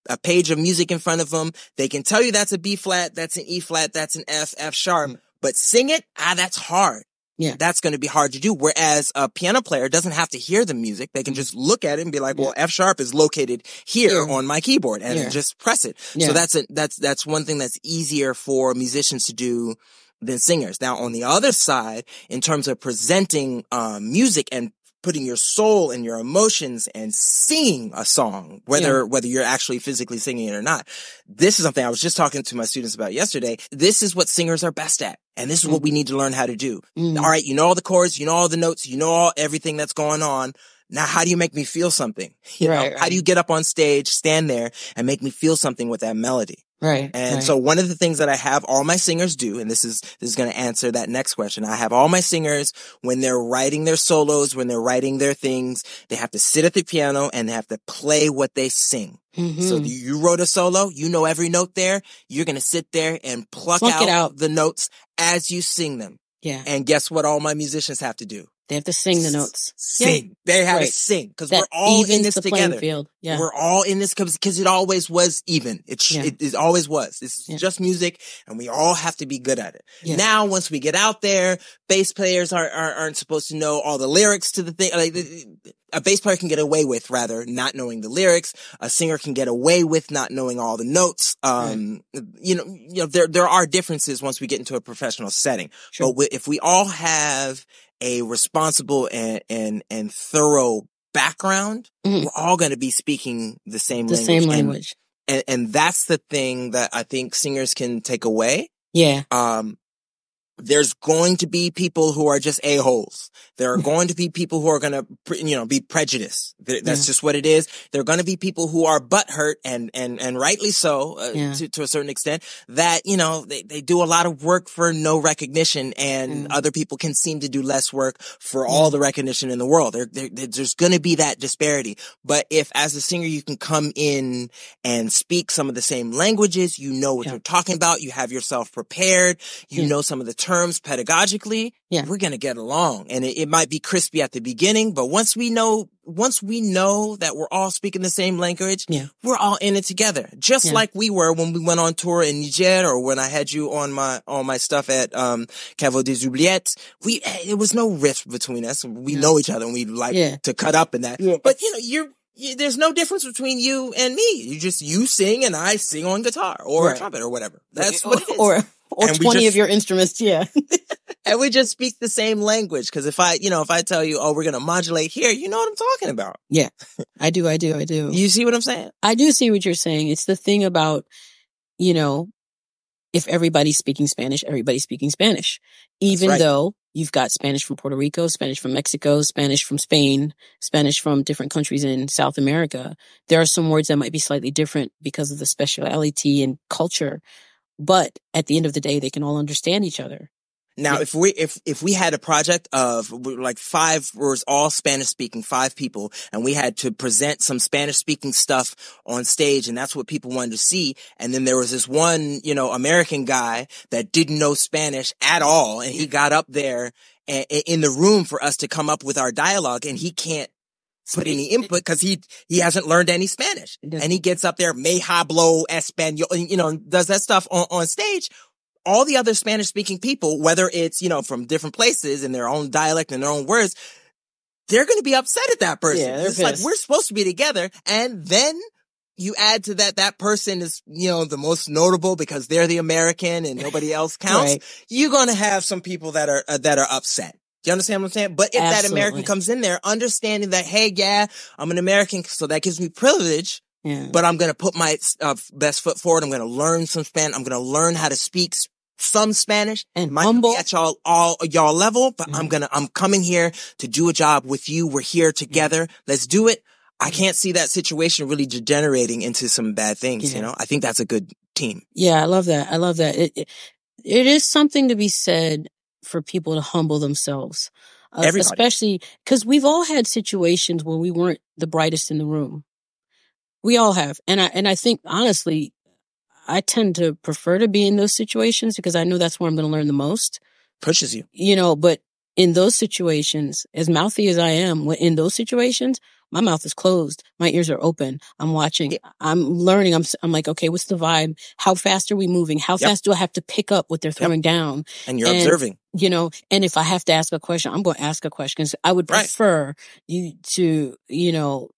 a page of music in front of them, they can tell you that's a B flat, that's an E flat, that's an F, F sharp, mm. but sing it, ah, that's hard. Yeah. That's going to be hard to do. Whereas a piano player doesn't have to hear the music. They can just look at it and be like, well, F sharp is located here yeah. on my keyboard and yeah. just press it. So that's a, that's, that's one thing that's easier for musicians to do than singers. Now on the other side, in terms of presenting, um, music and putting your soul and your emotions and singing a song, whether, yeah. whether you're actually physically singing it or not. This is something I was just talking to my students about yesterday. This is what singers are best at. And this is what we need to learn how to do. Mm. All right. You know all the chords, you know all the notes, you know all everything that's going on. Now, how do you make me feel something? You right, know, right. how do you get up on stage, stand there and make me feel something with that melody? Right. And right. so one of the things that I have all my singers do, and this is, this is going to answer that next question. I have all my singers when they're writing their solos, when they're writing their things, they have to sit at the piano and they have to play what they sing. Mm-hmm. So you wrote a solo, you know every note there. You're going to sit there and pluck, out, out the notes as you sing them. Yeah. And guess what all my musicians have to do? They have to sing the notes. Sing. Yeah. They have right. to sing because we're all in this together. Field. Yeah. We're all in this because it always was even. It, yeah. it, it always was. It's yeah. just music and we all have to be good at it. Yeah. Now, once we get out there, bass players aren't, aren't, supposed to know all the lyrics to the thing. Like a bass player can get away with rather not knowing the lyrics. A singer can get away with not knowing all the notes. Um, right. you know, you know, there, there are differences once we get into a professional setting. Sure. But if we all have a responsible and, and, and thorough background, mm-hmm. we're all going to be speaking the same the language. same language. And, and, and, that's the thing that I think singers can take away. Yeah. Um, there's going to be people who are just a-holes. There are going to be people who are going to, you know, be prejudiced. That's yeah. just what it is. There are going to be people who are butthurt and, and, and rightly so, uh, yeah. to, to a certain extent that, you know, they, they do a lot of work for no recognition and mm. other people can seem to do less work for all the recognition in the world. There, there, there's going to be that disparity. But if as a singer, you can come in and speak some of the same languages, you know what you're talking about, you have yourself prepared, you know some of the terms pedagogically, yeah. we're going to get along. And it, it, might be crispy at the beginning, but once we know, once we know that we're all speaking the same language, yeah. we're all in it together. Just yeah. like we were when we went on tour in Niger or when I had you on my, on my stuff at, um, Caveau des Oubliettes. We, there was no rift between us. We know each other and we like to cut up in that. But you know, you're, there's no difference between you and me. You just you sing and I sing on guitar or right. trumpet or whatever. That's what it is. Or or and 20 just, of your instruments. Yeah. and we just speak the same language. Cause if I, you know, if I tell you, oh, we're going to modulate here, you know what I'm talking about. Yeah. I do. I do. I do. You see what I'm saying? I do see what you're saying. It's the thing about, you know, if everybody's speaking Spanish, everybody's speaking Spanish, even right. though you've got Spanish from Puerto Rico, Spanish from Mexico, Spanish from Spain, Spanish from different countries in South America. There are some words that might be slightly different because of the speciality and culture but at the end of the day, they can all understand each other. Now, yeah. if we, if, if we had a project of like five, was all Spanish speaking, five people, and we had to present some Spanish speaking stuff on stage, and that's what people wanted to see. And then there was this one, you know, American guy that didn't know Spanish at all, and he got up there in the room for us to come up with our dialogue, and he can't put any input because he he hasn't learned any Spanish, and he gets up there, me hablo español, you know, does that stuff on, on stage. All the other Spanish speaking people, whether it's you know from different places in their own dialect and their own words, they're going to be upset at that person. Yeah, it's pissed. like we're supposed to be together, and then you add to that that person is you know the most notable because they're the American and nobody else counts. right. You're going to have some people that are uh, that are upset. You understand what I'm saying? But if Absolutely. that American comes in there, understanding that, hey, yeah, I'm an American, so that gives me privilege. Yeah. But I'm going to put my uh, best foot forward. I'm going to learn some Spanish. I'm going to learn how to speak some Spanish and Might humble at y'all all y'all level, but mm-hmm. I'm gonna I'm coming here to do a job with you. We're here together. Mm-hmm. Let's do it. I can't see that situation really degenerating into some bad things. Yeah. You know, I think that's a good team. Yeah, I love that. I love that. It, it, it is something to be said for people to humble themselves. Uh, especially because we've all had situations where we weren't the brightest in the room. We all have. And I, and I think honestly, I tend to prefer to be in those situations because I know that's where I'm going to learn the most. Pushes you. You know, but in those situations, as mouthy as I am, in those situations, my mouth is closed. My ears are open. I'm watching. I'm learning. I'm, I'm like, okay, what's the vibe? How fast are we moving? How yep. fast do I have to pick up what they're throwing yep. down? And you're and, observing. You know, and if I have to ask a question, I'm going to ask a question. I would prefer right. you to, you know,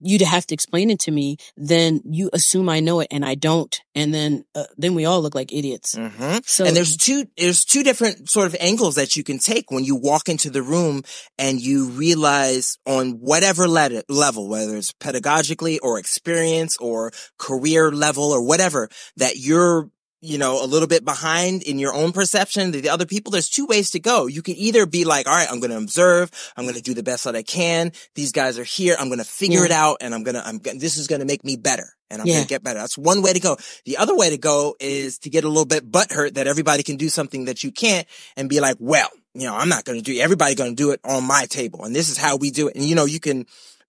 you to have to explain it to me, then you assume I know it and I don't. And then, uh, then we all look like idiots. Mm-hmm. So, and there's two, there's two different sort of angles that you can take when you walk into the room and you realize on whatever le- level, whether it's pedagogically or experience or career level or whatever, that you're you know, a little bit behind in your own perception the other people, there's two ways to go. You can either be like, all right, I'm going to observe. I'm going to do the best that I can. These guys are here. I'm going to figure yeah. it out and I'm going to, I'm this is going to make me better and I'm yeah. going to get better. That's one way to go. The other way to go is to get a little bit butthurt that everybody can do something that you can't and be like, well, you know, I'm not going to do, everybody going to do it on my table. And this is how we do it. And you know, you can,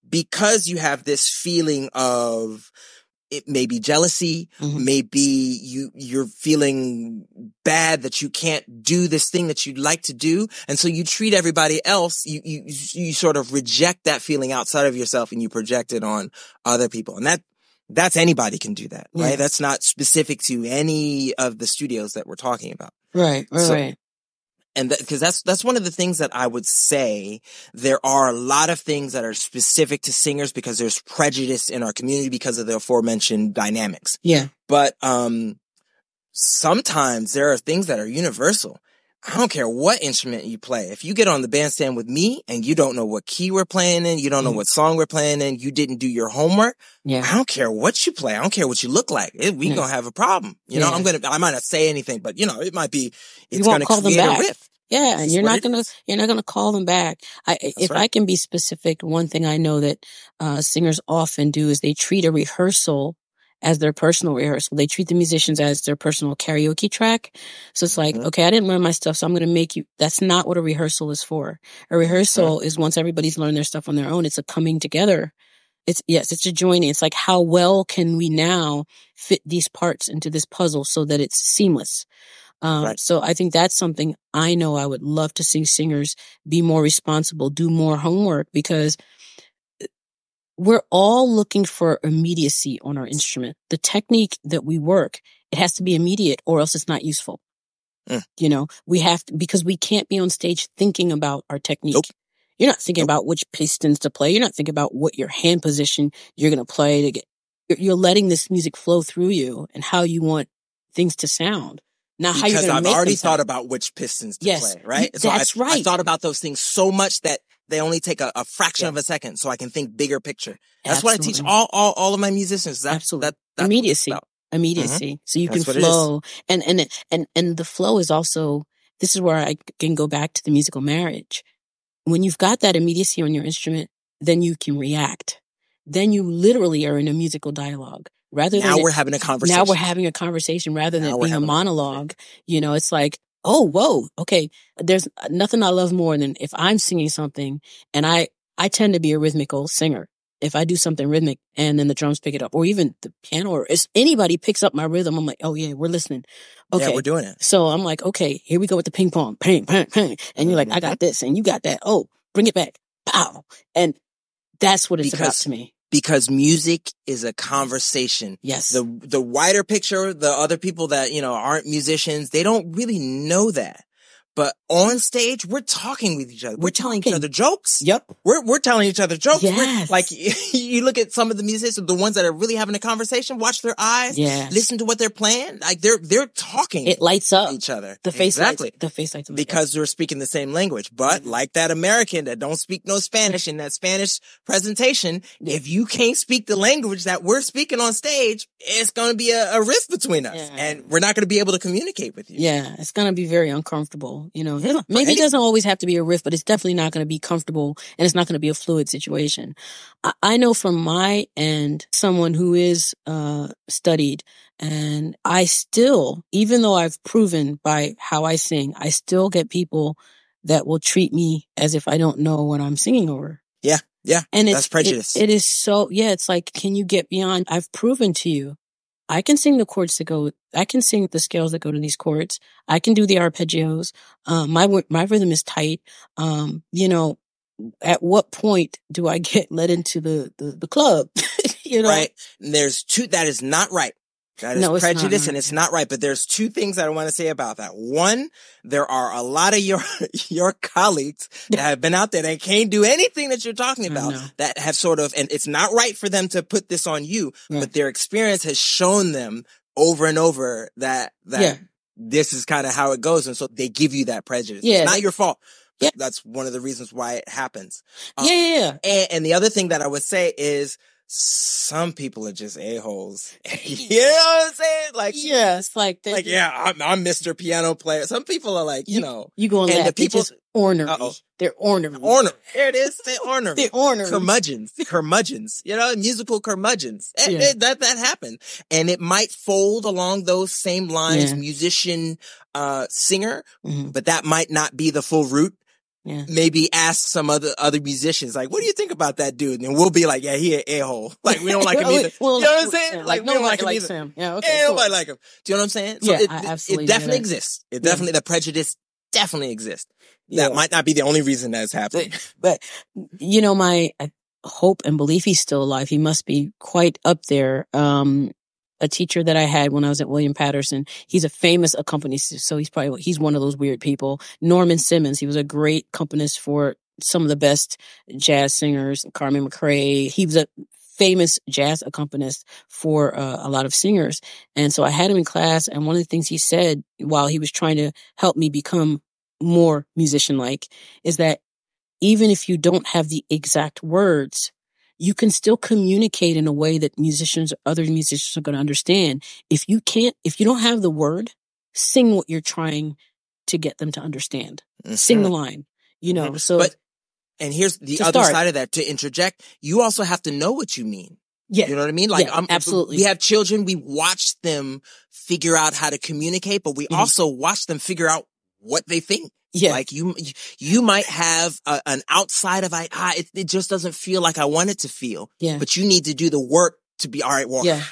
because you have this feeling of, it may be jealousy, mm-hmm. maybe you, you're feeling bad that you can't do this thing that you'd like to do. And so you treat everybody else, you, you, you sort of reject that feeling outside of yourself and you project it on other people. And that, that's anybody can do that, right? That's not specific to any of the studios that we're talking about. Right, right, so, right and because that's that's one of the things that I would say there are a lot of things that are specific to singers because there's prejudice in our community because of the aforementioned dynamics. Yeah. But um sometimes there are things that are universal. I don't care what instrument you play. If you get on the bandstand with me and you don't know what key we're playing in, you don't know Mhm. what song we're playing in, you didn't do your homework, Yeah. I don't care what you play. I don't care what you look like. It, we Yeah. gonna have a problem. You know, I'm gonna, I might not say anything, but you know, it might be, it's gonna create a back. Yeah, and you're not gonna you're not gonna call them back. I if right. I can be specific, one thing I know that uh, singers often do is they treat a rehearsal as their personal rehearsal. They treat the musicians as their personal karaoke track. So it's like, Mhm. okay, I didn't learn my stuff, so I'm gonna make you. That's not what a rehearsal is for. A rehearsal is once everybody's learned their stuff on their own. It's a coming together. It's yes, it's a joining. It's like how well can we now fit these parts into this puzzle so that it's seamless. Um, Right. So I think that's something I know I would love to see singers be more responsible, do more homework because uh, we're all looking for immediacy on our instrument. The technique that we work, it has to be immediate or else it's not useful. Mm. You know, we have to, because we can't be on stage thinking about our technique. Nope. You're not thinking Nope. about which pistons to play. You're not thinking about what your hand position you're going to play to get, you're letting this music flow through you and how you want things to sound. How you're Because I've make already thought about which pistons to Yes. play, right? You- so that's I, I right. thought about those things so much that they only take a, a fraction Yeah. of a second so I can think bigger picture. That's what I teach all, all, all of my musicians. That, Absolutely. That, it's Immediacy. about. Mm-hmm. immediacy so you That's can what it is. flow and and and and the flow is also this is where i can go back to the musical marriage when you've got that immediacy on your instrument then you can react then you literally are in a musical dialogue rather Now than we're having a conversation. now we're having a conversation rather than Now being a having a monologue you know it's like oh whoa okay there's nothing i love more than if i'm singing something and i i tend to be a rhythmical singer if I do something rhythmic and then the drums pick it up, or even the piano, or if anybody picks up my rhythm, I'm like, oh yeah, we're listening. Okay. Yeah, we're doing it. so I'm like, okay, here we go with the ping pong, ping, ping, ping. And you're like, I Mm-hmm. got this and you got that. Oh, bring it back. Pow. And that's what it's about to me. Because music is a conversation. Yes. The, the wider picture, the other people that, you know, aren't musicians, they don't really know that. But on stage, we're talking with each other. We're, We're telling each other jokes. yep. We're, we're telling each other jokes. We're- Yes. like you look at some of the musicians, the ones that are really having a conversation, watch their eyes, Yes. listen to what they're playing. Like they're, they're talking It lights up. each other. The face exactly. lights. The face lights. up. because we're speaking the same language. But Mhm. like that American that don't speak no Spanish in that Spanish presentation, if you can't speak the language that we're speaking on stage, it's going to be a, a rift between us Yeah. and we're not going to be able to communicate with you. Yeah, it's gonna be very uncomfortable. You know, Maybe it doesn't always have to be a rift, but it's definitely not gonna be comfortable and it's not gonna be a fluid situation. I, I know from my end, someone who is, uh, studied and I still, even though I've proven by how I sing, I still get people that will treat me as if I don't know what I'm singing over. Yeah. Yeah. And it's That's prejudice. It, it is so yeah. It's like, can you get beyond? I've proven to you, I can sing the chords that go. I can sing the scales that go to these chords. I can do the arpeggios. Um, my my rhythm is tight. Um, you know, at what point do I get let into the the, the club? you know, Right. There's two, that is not right. That is No, it's not prejudice and it's not right. But there's two things that I want to say about that. One, there are a lot of your, your colleagues that have been out there that can't do anything that you're talking about that have sort of, and it's not right for them to put this on you, Right. but their experience has shown them over and over that, that Yeah. this is kind of how it goes. And so they give you that prejudice. Yeah. It's not your fault. Yeah. That's one of the reasons why it happens. Um, yeah, yeah, yeah. and, and the other thing that I would say is some people are just a-holes. you know what I'm saying? Like, yeah, it's like like, yeah, I'm, I'm Mr. Piano Player. Some people are like, you know, You go and, and the people- ornery. Uh-oh. They're ornery. ornery. There it is. They ornery. They're ornery. Curmudgeons, curmudgeons, you know, musical curmudgeons. Eh, Yeah. eh, that, that happened. And it might fold along those same lines, Yeah. musician, uh, singer, Mhm. but that might not be the full route. Yeah. maybe ask some other other musicians like, what do you think about that dude? And we'll be like, yeah, he an a hole. Like we don't like him either. well, you know what I'm saying? yeah, like we no don't one like him either. him. Yeah, okay. Yeah, cool. nobody like him. Do you know what I'm saying? So Yeah, it, I absolutely it definitely exists. It definitely the prejudice definitely exists. That might not be the only reason that's happening. but you know, my hope and belief he's still alive. He must be quite up there. Um, a teacher that I had when I was at William Paterson, he's a famous accompanist. So he's probably, he's one of those weird people. Norman Simmons, he was a great accompanist for some of the best jazz singers, Carmen McRae. He was a famous jazz accompanist for uh, a lot of singers. And so I had him in class. And one of the things he said while he was trying to help me become more musician like is that even if you don't have the exact words, you can still communicate in a way that musicians, other musicians are going to understand. If you can't, if you don't have the word, sing what you're trying to get them to understand. Mm-hmm. Sing the line, you know, mm-hmm. so. But, and here's the other start. side of that to interject. You also have to know what you mean. Yeah. You know what I mean? Like, yeah, absolutely. We have children. We watch them figure out how to communicate, but we mm-hmm. also watch them figure out what they think. Yeah. Like you, you might have a, an outside of, I, ah, it, it just doesn't feel like I want it to feel. Yeah. But you need to do the work to be, all right, well, yeah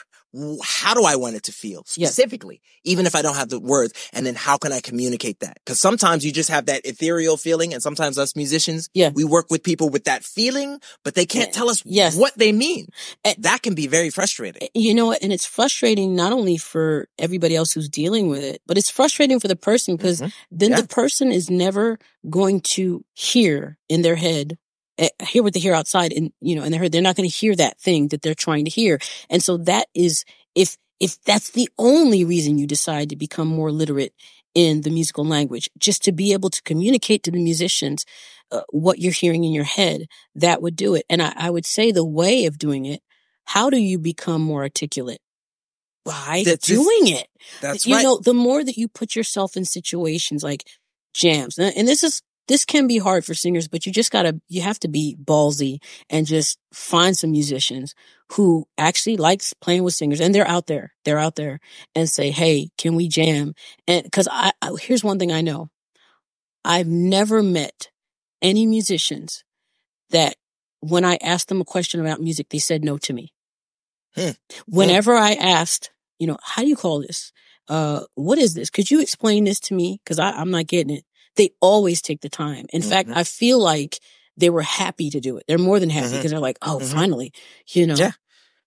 how do I want it to feel specifically, even if I don't have the words? And then how can I communicate that? Cause sometimes you just have that ethereal feeling. And sometimes us musicians, yeah. we work with people with that feeling, but they can't tell us yes. what they mean. And that can be very frustrating. You know what? And it's frustrating not only for everybody else who's dealing with it, but it's frustrating for the person because mm-hmm. then yeah. the person is never going to hear in their head Eh, hear what they hear outside and, you know, and they're, they're not going to hear that thing that they're trying to hear. And so that is, if, if that's the only reason you decide to become more literate in the musical language, just to be able to communicate to the musicians uh, what you're hearing in your head, that would do it. And I, I, would say the way of doing it, how do you become more articulate? By that's doing it. That's you right. know, the more that you put yourself in situations like jams, and this is this can be hard for singers, but you just gotta, you have to be ballsy and just find some musicians who actually likes playing with singers and they're out there, they're out there and say, Hey, can we jam? And cause I, I here's one thing I know. I've never met any musicians that when I asked them a question about music, they said no to me. Hmm. Whenever I asked, you know, how do you call this? Uh, what is this? Could you explain this to me? Cause I, I'm not getting it they always take the time. In mm-hmm. fact, I feel like they were happy to do it. They're more than happy because mm-hmm. they're like, oh, mm-hmm. finally, you know. Yeah.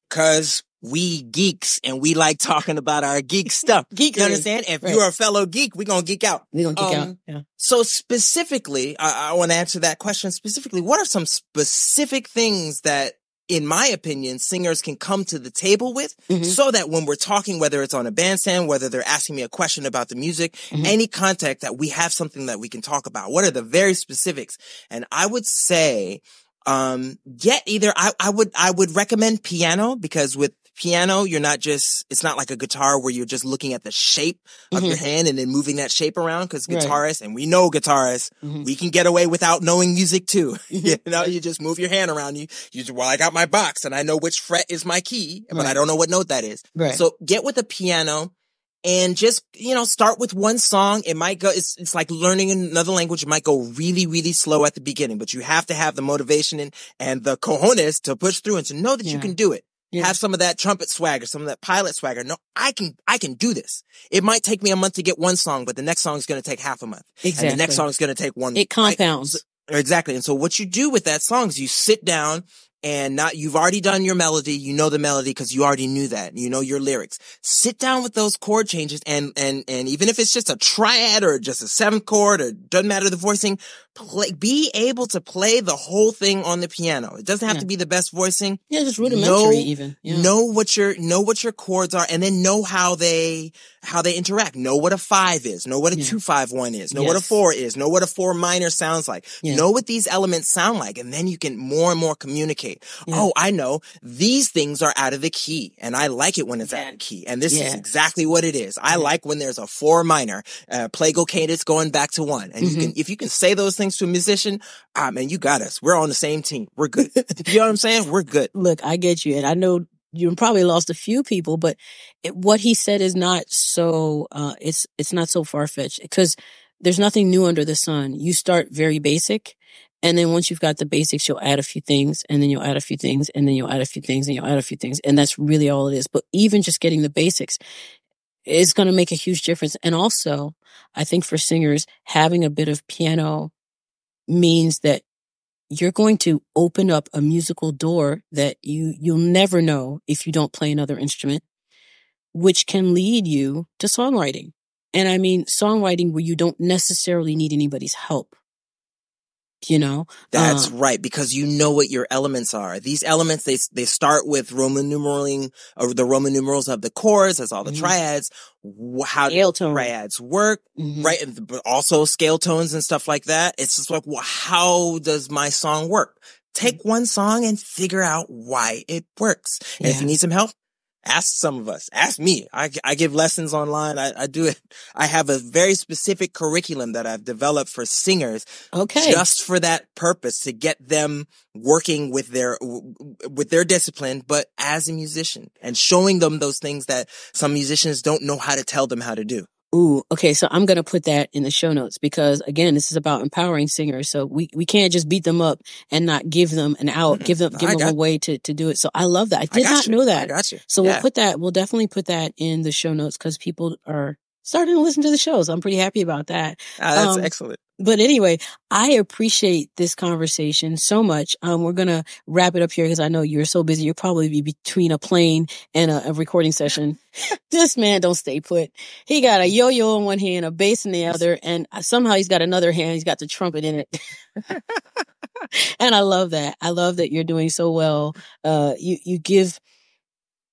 Cause we geeks and we like talking about our geek stuff. geek, you understand? If right. you're a fellow geek, we're gonna geek out. We're gonna geek um, out. Yeah. So specifically, I, I want to answer that question specifically. What are some specific things that in my opinion, singers can come to the table with mm-hmm. so that when we're talking, whether it's on a bandstand, whether they're asking me a question about the music, mm-hmm. any contact that we have something that we can talk about. What are the very specifics? And I would say, um, get either I, I would, I would recommend piano because with piano, you're not just, it's not like a guitar where you're just looking at the shape of mm-hmm. your hand and then moving that shape around. Cause guitarists, right. and we know guitarists, mm-hmm. we can get away without knowing music too. you know, you just move your hand around you. You just, well, I got my box and I know which fret is my key, but right. I don't know what note that is. Right. So get with a piano and just, you know, start with one song. It might go, it's, it's like learning another language. It might go really, really slow at the beginning, but you have to have the motivation and, and the cojones to push through and to know that yeah. you can do it. Yeah. Have some of that trumpet swagger, some of that pilot swagger. No, I can, I can do this. It might take me a month to get one song, but the next song is going to take half a month. Exactly. And the next song is going to take one. It compounds. Right? Exactly. And so what you do with that song is you sit down and not, you've already done your melody. You know the melody because you already knew that. You know your lyrics. Sit down with those chord changes and, and, and even if it's just a triad or just a seventh chord or doesn't matter the voicing, play, be able to play the whole thing on the piano. It doesn't have yeah. to be the best voicing. Yeah, just rudimentary know, even. Yeah. Know what your, know what your chords are and then know how they, how they interact. Know what a five is. Know what a yeah. two five one is. Know yes. what a four is. Know what a four minor sounds like. Know what these elements sound like. And then you can more and more communicate. Oh, I know these things are out of the key and I like it when it's out of the key. And this is exactly what it is. I like when there's a four minor, uh, plagal cadence going back to one. And mm-hmm. you can, if you can say those things to a musician, ah, man, you got us. We're on the same team. We're good. you know what I'm saying? We're good. Look, I get you. And I know you probably lost a few people, but it, what he said is not so, uh, it's, it's not so far fetched because there's nothing new under the sun. You start very basic. And then once you've got the basics, you'll add a few things and then you'll add a few things and then you'll add a few things and you'll add a few things. And that's really all it is. But even just getting the basics is going to make a huge difference. And also, I think for singers, having a bit of piano means that you're going to open up a musical door that you, you'll never know if you don't play another instrument, which can lead you to songwriting. And I mean, songwriting where you don't necessarily need anybody's help. You know That's Uh, right, because you know what your elements are. These elements, they, they start with Roman numeraling, or the Roman numerals of the chords, that's all the Mhm. triads, how scale tone triads work, Mhm. right? And, but also scale tones and stuff like that. It's just like, well, how does my song work? Take one song and figure out why it works. And if you need some help, ask some of us. Ask me. I, I give lessons online. I, I do it. I have a very specific curriculum that I've developed for singers okay just for that purpose to get them working with their with their discipline but as a musician and showing them those things that some musicians don't know how to tell them how to do Ooh, okay. So I'm going to put that in the show notes because again, this is about empowering singers. So we, we can't just beat them up and not give them an out, give them, give I them a way to, to do it. So I love that. I I did got not you. know i that. got you So yeah. we'll put that, we'll definitely put that in the show notes because people are starting to listen to the shows. I'm pretty happy about that. Ah, that's um, excellent But anyway, I appreciate this conversation so much. Um, we're going to wrap it up here because I know you're so busy. You'll probably be between a plane and a, a recording session. this man don't stay put. He got a yo-yo in one hand, a bass in the other, and somehow he's got another hand. He's got the trumpet in it. and I love that. I love that you're doing so well. Uh, you, you give,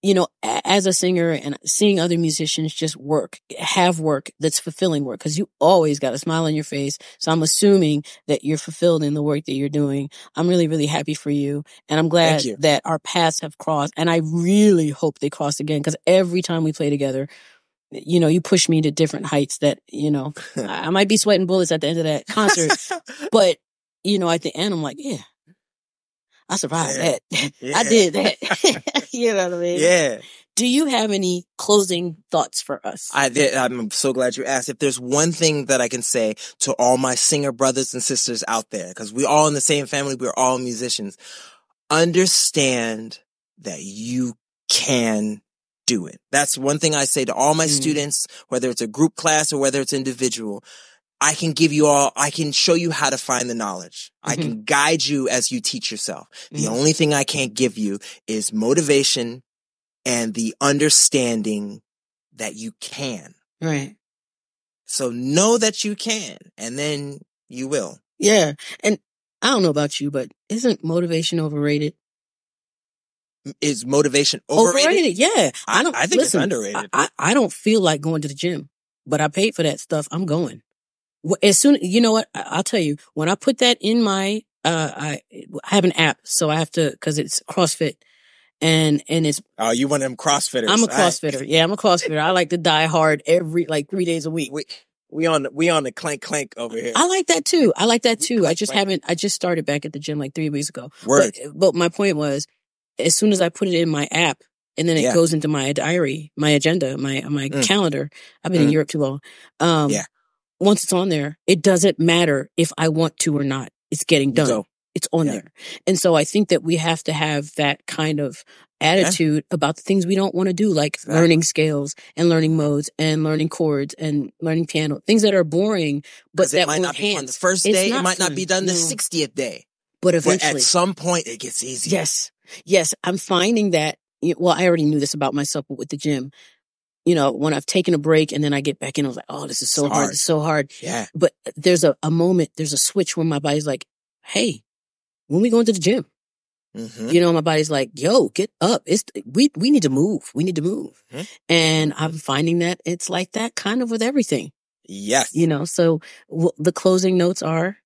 you know, as a singer and seeing other musicians just work, have work that's fulfilling work, because you always got a smile on your face. So I'm assuming that you're fulfilled in the work that you're doing. I'm really, really happy for you. And I'm glad that our paths have crossed. And I really hope they cross again, because every time we play together, you know, you push me to different heights that, you know, I I might be sweating bullets at the end of that concert, but, you know, at the end, I'm like, yeah, I survived Yeah. that. yeah. I did that. you know what I mean? yeah Do you have any closing thoughts for us? I did. I'm so glad you asked. If there's one thing that I can say to all my singer brothers and sisters out there, because we're all in the same family, we're all musicians, understand that you can do it. That's one thing I say to all my Mm. students, whether it's a group class or whether it's individual. I can give you all, I can show you how to find the knowledge. I Mhm. can guide you as you teach yourself. The Mhm. only thing I can't give you is motivation and the understanding that you can. right. So know that you can, and then you will. Yeah. And I don't know about you, but isn't motivation overrated? Is motivation overrated? Yeah. I I- don't, I think it's underrated. I, I, I don't feel like going to the gym, but I paid for that stuff. I'm going. As soon, you know what? I'll tell you, when I put that in my, uh, I, I have an app, so I have to, cause it's CrossFit and, and it's, Oh, you one of them CrossFitters. I'm a CrossFitter. Yeah, I'm a CrossFitter. I like to die hard every, like three days a week. we we on the, we on the clank clank over here. I like that too. I like that too. I just like- haven't, I just started back at the gym like three weeks ago. Word. But, but my point was, as soon as I put it in my app and then it Yeah. goes into my diary, my agenda, my, my Mm. calendar, I've been in Mm. Europe too long. Um, Yeah. Once it's on there, it doesn't matter if I want to or not. It's getting done. go. It's on Yeah. there. And so I think that we have to have that kind of attitude about the things we don't want to do, like Exactly. learning scales and learning modes and learning chords and learning piano, things that are boring, but that it might not be fun the first day. It might not be done the 60th day. But But eventually, at some point, it gets easier. Yes. Yes. I'm finding that, well, I already knew this about myself, but with the gym, you know, when I've taken a break and then I get back in, I was like, oh, this is so hard. hard. It's so hard. Yeah. But there's a, a moment, there's a switch where my body's like, hey, when we going to the gym? hmm You know, my body's like, yo, get up. It's, we, we need to move. We need to move. Mhm. And I'm finding that it's like that kind of with everything, Yes. you know, so w- the closing notes are,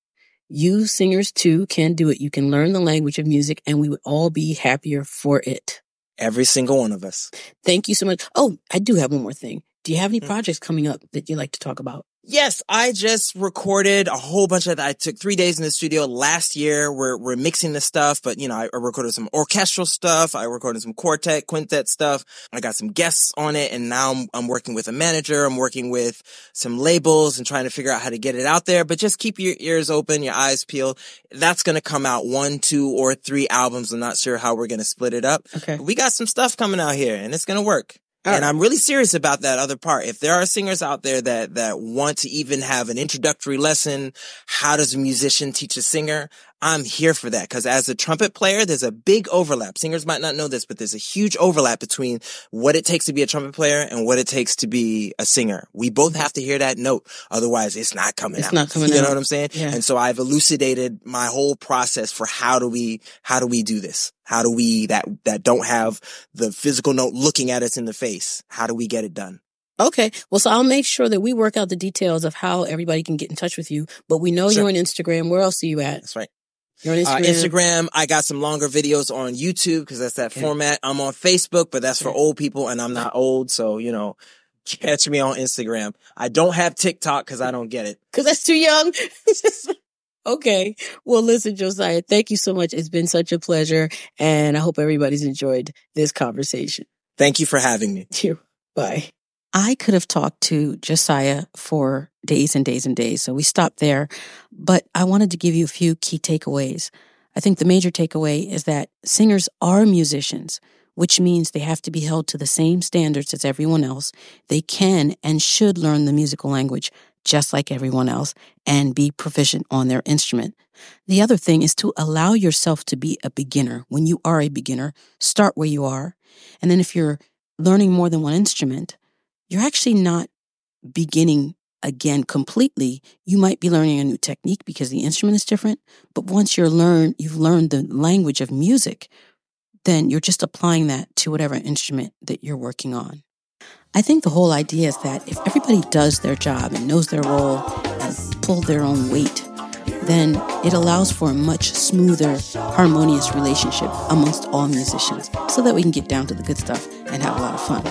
you singers too can do it. You can learn the language of music and we would all be happier for it. Every single one of us. Thank you so much. Oh, I do have one more thing. Do you have any Hmm. projects coming up that you'd like to talk about? Yes, I just recorded a whole bunch of. I took three days in the studio last year. We're we're mixing the stuff, but you know, I recorded some orchestral stuff. I recorded some quartet, quintet stuff. I got some guests on it, and now I'm, I'm working with a manager. I'm working with some labels and trying to figure out how to get it out there. But just keep your ears open, your eyes peeled. That's gonna come out one, two, or three albums. I'm not sure how we're gonna split it up. Okay. But we got some stuff coming out here, and it's gonna work. All and right. I'm really serious about that other part. If there are singers out there that, that want to even have an introductory lesson, how does a musician teach a singer? I'm here for that because as a trumpet player, there's a big overlap. Singers might not know this, but there's a huge overlap between what it takes to be a trumpet player and what it takes to be a singer. We both have to hear that note. Otherwise it's not coming It's out. not coming you out. know what I'm saying? Yeah. And so I've elucidated my whole process for how do we, how do we do this? How do we that, that don't have the physical note looking at us in the face? How do we get it done? Okay. Well, so I'll make sure that we work out the details of how everybody can get in touch with you. But we know Sure. you're on Instagram. Where else are you at? That's right. You're on Uh, Instagram. Instagram, I got some longer videos on YouTube because that's that Okay. format. I'm on Facebook, but that's for old people and I'm not old. So, you know, catch me on Instagram. I don't have TikTok because I don't get it. Cause that's too young. okay. Well, listen, Josiah, thank you so much. It's been such a pleasure. And I hope everybody's enjoyed this conversation. Thank you for having me. Here. Bye. I could have talked to Josiah for days and days and days. So we stopped there, but I wanted to give you a few key takeaways. I think the major takeaway is that singers are musicians, which means they have to be held to the same standards as everyone else. They can and should learn the musical language just like everyone else and be proficient on their instrument. The other thing is to allow yourself to be a beginner. When you are a beginner, start where you are. And then if you're learning more than one instrument, you're actually not beginning again completely. You might be learning a new technique because the instrument is different. But once you're learned, you've learned the language of music, then you're just applying that to whatever instrument that you're working on. I think the whole idea is that if everybody does their job and knows their role and pull their own weight, then it allows for a much smoother, harmonious relationship amongst all musicians so that we can get down to the good stuff and have a lot of fun.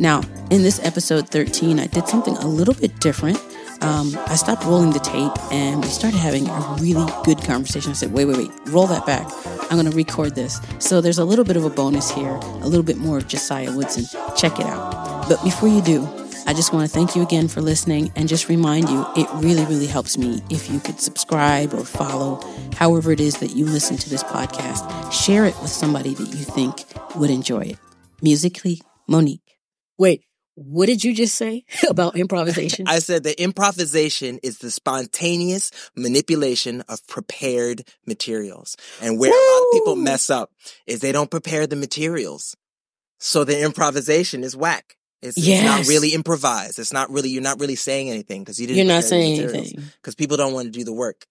Now, in this episode 13, I did something a little bit different. Um, I stopped rolling the tape and we started having a really good conversation. I said, wait, wait, wait, roll that back. I'm going to record this. So there's a little bit of a bonus here, a little bit more of Josiah Woodson. Check it out. But before you do, I just want to thank you again for listening and just remind you it really, really helps me if you could subscribe or follow, however it is that you listen to this podcast. Share it with somebody that you think would enjoy it. Musically, Monique. Wait, what did you just say about improvisation? I said that improvisation is the spontaneous manipulation of prepared materials. And where a lot of people mess up is they don't prepare the materials. So the improvisation is whack. It's, it's not really improvised. It's not really, you're not really saying anything because you didn't You're not saying anything Because people don't want to do the work.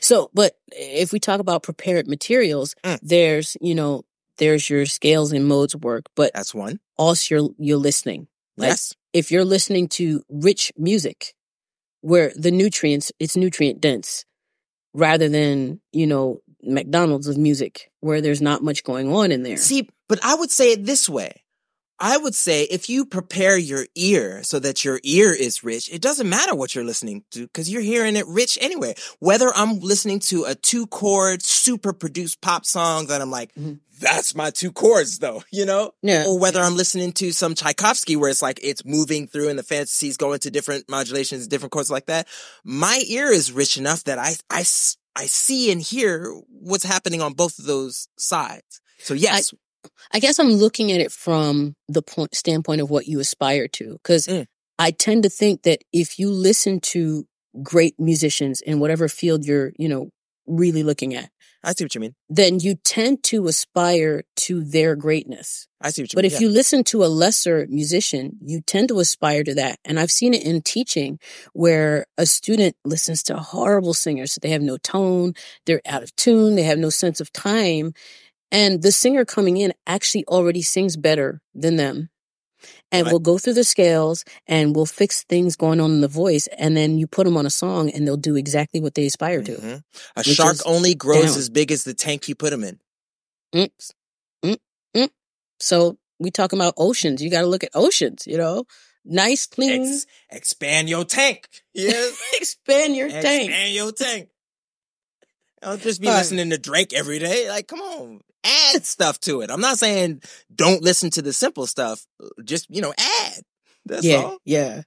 So, but if we talk about prepared materials, Mm. there's, you know, there's your scales and modes work, but That's one. also you're, you're listening. Like, yes. if you're listening to rich music where the nutrients it's nutrient dense rather than you know mcdonald's of music where there's not much going on in there See, but I would say it this way. I would say if you prepare your ear so that your ear is rich, it doesn't matter what you're listening to because you're hearing it rich anyway. Whether I'm listening to a two chord, super produced pop song that I'm like, Mhm. that's my two chords though, you know? yeah Or whether I'm listening to some Tchaikovsky where it's like it's moving through and the fantasies going to different modulations, different chords like that. My ear is rich enough that I, I, I see and hear what's happening on both of those sides. So yes, i guess i'm looking at it from the point standpoint of what you aspire to because Mm. i tend to think that if you listen to great musicians in whatever field you're you know really looking at I see what you mean. then you tend to aspire to their greatness I see what you But mean. But if you listen to a lesser musician, you tend to aspire to that. And I've seen it in teaching where a student listens to horrible singers. They have no tone. They're out of tune. They have no sense of time. And the singer coming in actually already sings better than them. And Right. we'll go through the scales and we'll fix things going on in the voice. And then you put them on a song and they'll do exactly what they aspire to. Mhm. A shark only grows down. as big as the tank you put them in. Mm, mm, mm. So we talking about oceans. You got to look at oceans, you know, nice, clean, Ex- expand your tank. Yeah. expand your tank. expand your tank. I'll just be All right. listening to Drake every day. Like, come on, add stuff to it. I'm not saying don't listen to the simple stuff. Uh, just, you know, add. That's yeah, all. yeah.